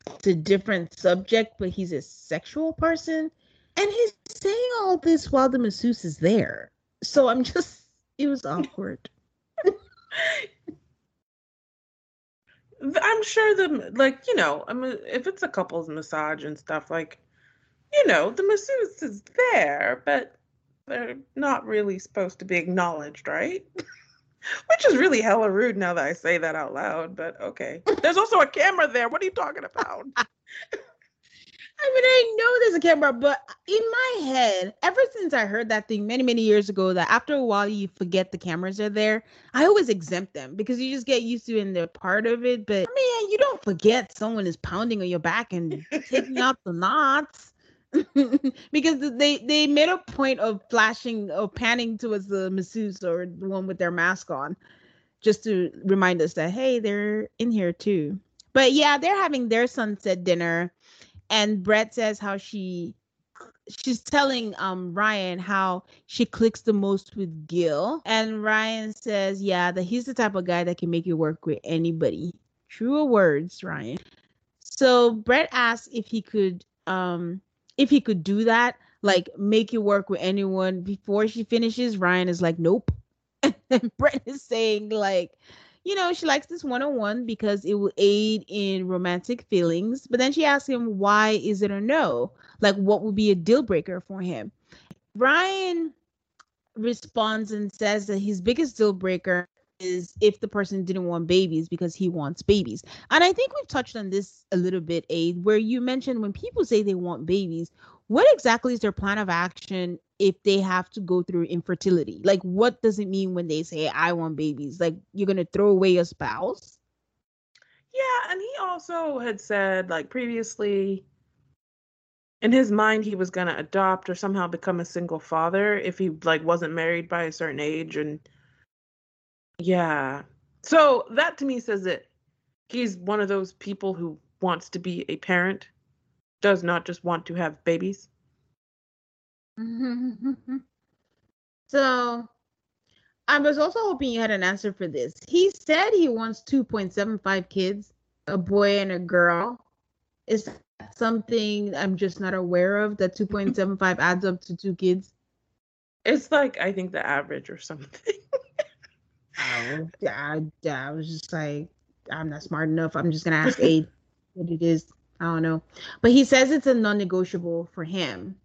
it's a different subject, but he's a sexual person. And he's saying all this while the masseuse is there. So I'm just, it was awkward. I'm sure the like you know I mean if it's a couple's massage and stuff like you know the masseuse is there but they're not really supposed to be acknowledged right? Which is really hella rude now that I say that out loud but okay. There's also a camera there. What are you talking about I mean, I know there's a camera, but in my head, ever since I heard that thing many, many years ago, that after a while you forget the cameras are there, I always exempt them because you just get used to it and they're part of it. But man, you don't forget someone is pounding on your back and taking out the knots. because they they made a point of flashing or panning towards the masseuse or the one with their mask on just to remind us that hey they're in here too but yeah they're having their sunset dinner and Brett says how she she's telling um Ryan how she clicks the most with Gil. And Ryan says yeah that he's the type of guy that can make you work with anybody. Truer words Ryan. So Brett asks if he could um if he could do that like make you work with anyone. Before she finishes Ryan is like nope. And Brett is saying like you know, she likes this one on one because it will aid in romantic feelings. But then she asks him, why is it a no? Like, what would be a deal breaker for him? Ryan responds and says that his biggest deal breaker is if the person didn't want babies because he wants babies. And I think we've touched on this a little bit, Aid, where you mentioned when people say they want babies, what exactly is their plan of action if they have to go through infertility? Like, what does it mean when they say, I want babies? Like, you're going to throw away your spouse? Yeah. And he also had said, like, previously, in his mind, he was going to adopt or somehow become a single father if he, like, wasn't married by a certain age. And yeah. So that to me says that he's one of those people who wants to be a parent does not just want to have babies. so I was also hoping you had an answer for this. He said he wants 2.75 kids, a boy and a girl. Is that something I'm just not aware of that 2.75 adds up to two kids? It's like I think the average or something. oh, I, I was just like, I'm not smart enough. I'm just gonna ask Aid what it is. I don't know. But he says it's a non negotiable for him.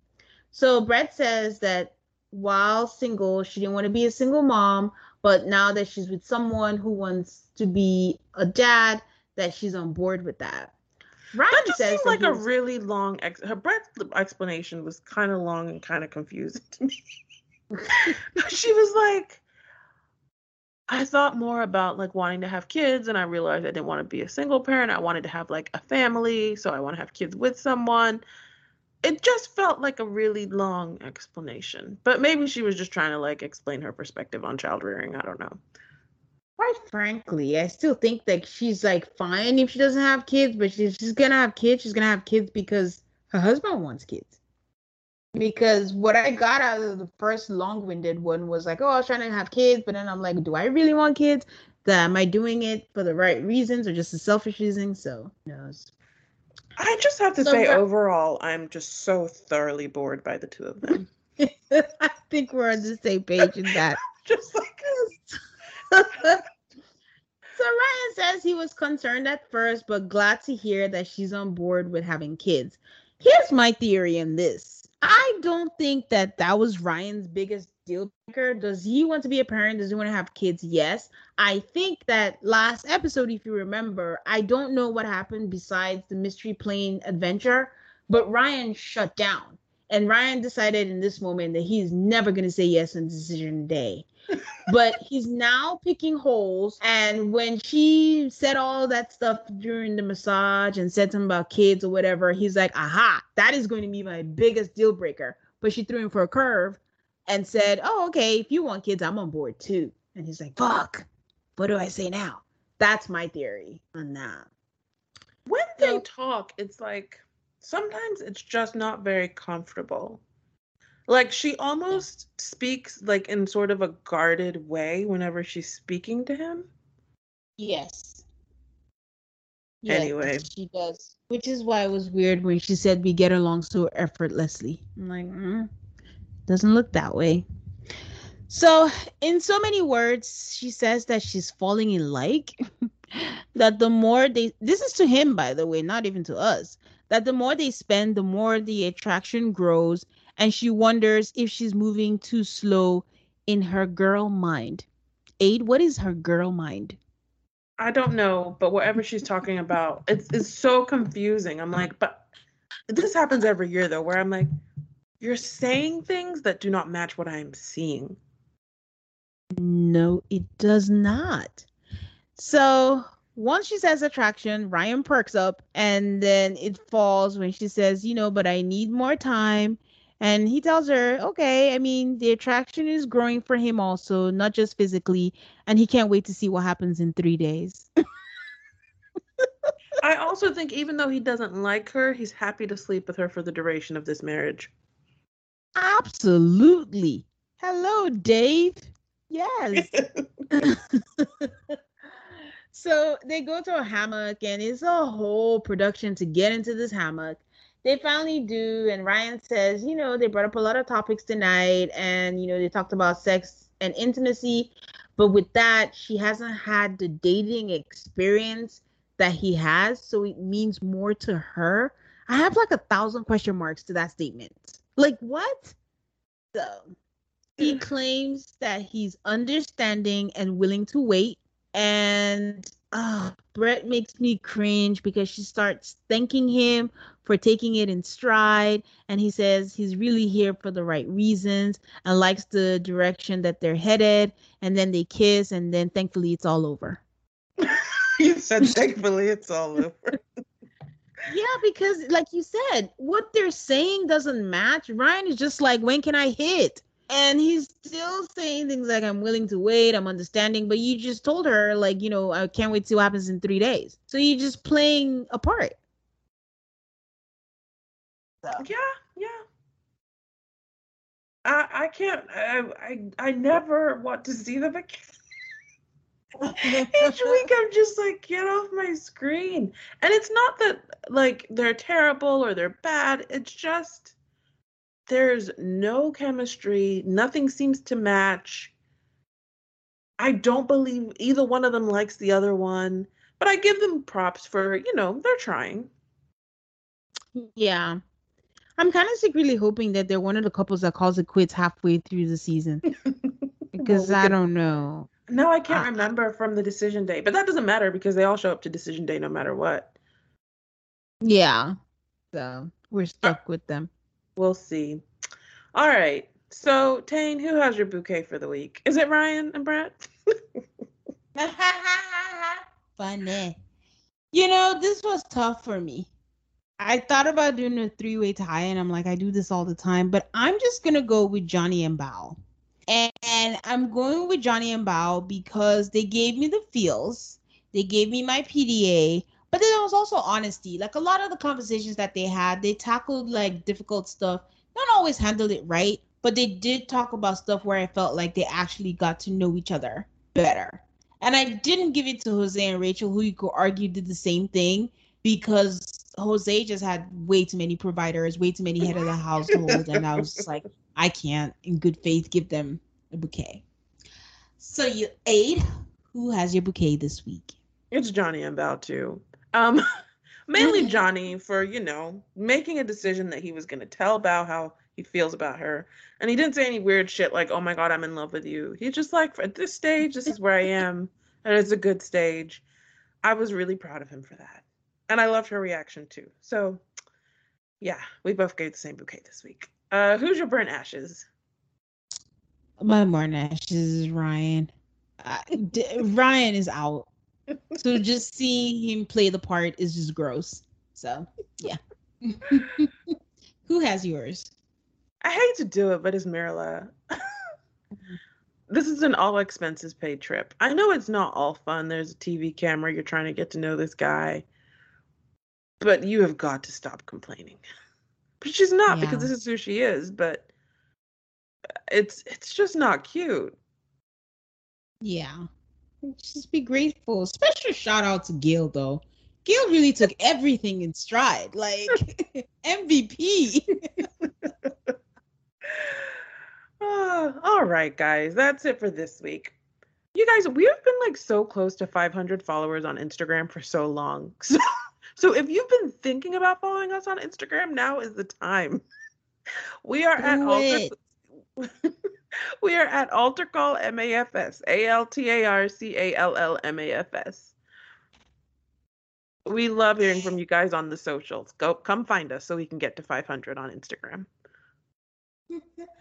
So Brett says that while single, she didn't want to be a single mom, but now that she's with someone who wants to be a dad, that she's on board with that. Ryan that just says seemed like a really long ex- her Brett's explanation was kind of long and kind of confusing to me. she was like, I thought more about like wanting to have kids and I realized I didn't want to be a single parent. I wanted to have like a family, so I want to have kids with someone. It just felt like a really long explanation. But maybe she was just trying to like explain her perspective on child rearing. I don't know. Quite frankly, I still think that she's like fine if she doesn't have kids, but she's, she's gonna have kids. She's gonna have kids because her husband wants kids because what I got out of the first long-winded one was like, oh, I was trying to have kids, but then I'm like, do I really want kids? That am I doing it for the right reasons or just a selfish reason? So knows. I just have to so say, overall, I'm just so thoroughly bored by the two of them. I think we're on the same page in that. just like us. so Ryan says he was concerned at first, but glad to hear that she's on board with having kids. Here's my theory in this. I don't think that that was Ryan's biggest deal breaker. Does he want to be a parent? Does he want to have kids? Yes. I think that last episode, if you remember, I don't know what happened besides the mystery plane adventure, but Ryan shut down. And Ryan decided in this moment that he's never going to say yes on decision day. But he's now picking holes. And when she said all that stuff during the massage and said something about kids or whatever, he's like, aha, that is going to be my biggest deal breaker. But she threw him for a curve and said, oh, okay, if you want kids, I'm on board too. And he's like, fuck, what do I say now? That's my theory on that. When they talk, it's like sometimes it's just not very comfortable. Like she almost speaks like in sort of a guarded way whenever she's speaking to him. Yes. Yeah, anyway, she does. Which is why it was weird when she said we get along so effortlessly. I'm like, mm, doesn't look that way. So, in so many words, she says that she's falling in like that the more they this is to him by the way, not even to us that the more they spend, the more the attraction grows, and she wonders if she's moving too slow in her girl mind. Aid, what is her girl mind? I don't know, but whatever she's talking about, it's it's so confusing. I'm like, but this happens every year though, where I'm like, you're saying things that do not match what I'm seeing. No, it does not. So once she says attraction, Ryan perks up and then it falls when she says, you know, but I need more time. And he tells her, okay, I mean, the attraction is growing for him also, not just physically. And he can't wait to see what happens in three days. I also think even though he doesn't like her, he's happy to sleep with her for the duration of this marriage. Absolutely. Hello, Dave. Yes. So they go to a hammock, and it's a whole production to get into this hammock. They finally do, and Ryan says, you know, they brought up a lot of topics tonight, and you know, they talked about sex and intimacy, but with that, she hasn't had the dating experience that he has, so it means more to her. I have like a thousand question marks to that statement. Like what? So he claims that he's understanding and willing to wait and uh, Brett makes me cringe because she starts thanking him for taking it in stride. And he says he's really here for the right reasons and likes the direction that they're headed. And then they kiss, and then thankfully it's all over. you said thankfully it's all over. yeah, because like you said, what they're saying doesn't match. Ryan is just like, when can I hit? and he's still saying things like i'm willing to wait i'm understanding but you just told her like you know i can't wait to see what happens in three days so you're just playing a part so. yeah yeah i i can't i i, I never want to see them again each week i'm just like get off my screen and it's not that like they're terrible or they're bad it's just there's no chemistry, nothing seems to match. I don't believe either one of them likes the other one, but I give them props for, you know, they're trying. Yeah. I'm kind of secretly hoping that they're one of the couples that calls it quits halfway through the season. because well, we I don't know. No, I can't uh, remember from the decision day, but that doesn't matter because they all show up to decision day no matter what. Yeah. So we're stuck uh, with them. We'll see. All right. So, Tane, who has your bouquet for the week? Is it Ryan and Brett? Funny. You know, this was tough for me. I thought about doing a three way tie, and I'm like, I do this all the time, but I'm just to go with Johnny and Bao. And, and I'm going with Johnny and Bao because they gave me the feels, they gave me my PDA, but then there was also honesty. Like a lot of the conversations that they had, they tackled like difficult stuff. Not always handled it right, but they did talk about stuff where I felt like they actually got to know each other better. And I didn't give it to Jose and Rachel, who you could argue did the same thing because Jose just had way too many providers, way too many head of the household, and I was like, I can't, in good faith, give them a bouquet. So you aid. who has your bouquet this week? It's Johnny and Bao too. Um, mainly Johnny for you know making a decision that he was going to tell Bao how he feels about her, and he didn't say any weird shit like "Oh my God, I'm in love with you." He's just like, at this stage, this is where I am, and it's a good stage. I was really proud of him for that, and I loved her reaction too. So, yeah, we both gave the same bouquet this week. Uh, who's your burnt ashes? My burnt ashes is Ryan. Uh, D- Ryan is out. So just seeing him play the part is just gross. So yeah. Who has yours? I hate to do it, but it's Myrla. this is an all expenses paid trip. I know it's not all fun. There's a TV camera. You're trying to get to know this guy. But you have got to stop complaining. But she's not Yeah. because this is who she is, but it's it's just not cute. Yeah. Just be grateful. Special shout out to Gil though. Gil really took everything in stride. Like MVP. Ah, all right, guys, that's it for this week. You guys, we've been like so close to 500 followers on Instagram for so long. So, so if you've been thinking about following us on Instagram, now is the time. We are at Do Alter, we are at Altar Call MAFS, A L T A R C A L L M A F S. We love hearing from you guys on the socials. Go come find us so we can get to 500 on Instagram.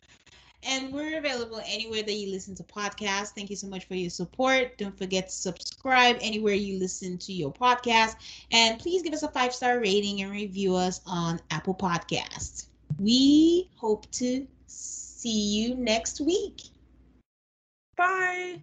And we're available anywhere that you listen to podcasts. Thank you so much for your support. Don't forget to subscribe anywhere you listen to your podcast. And please give us a five star rating and review us on Apple Podcasts. We hope to see you next week. Bye.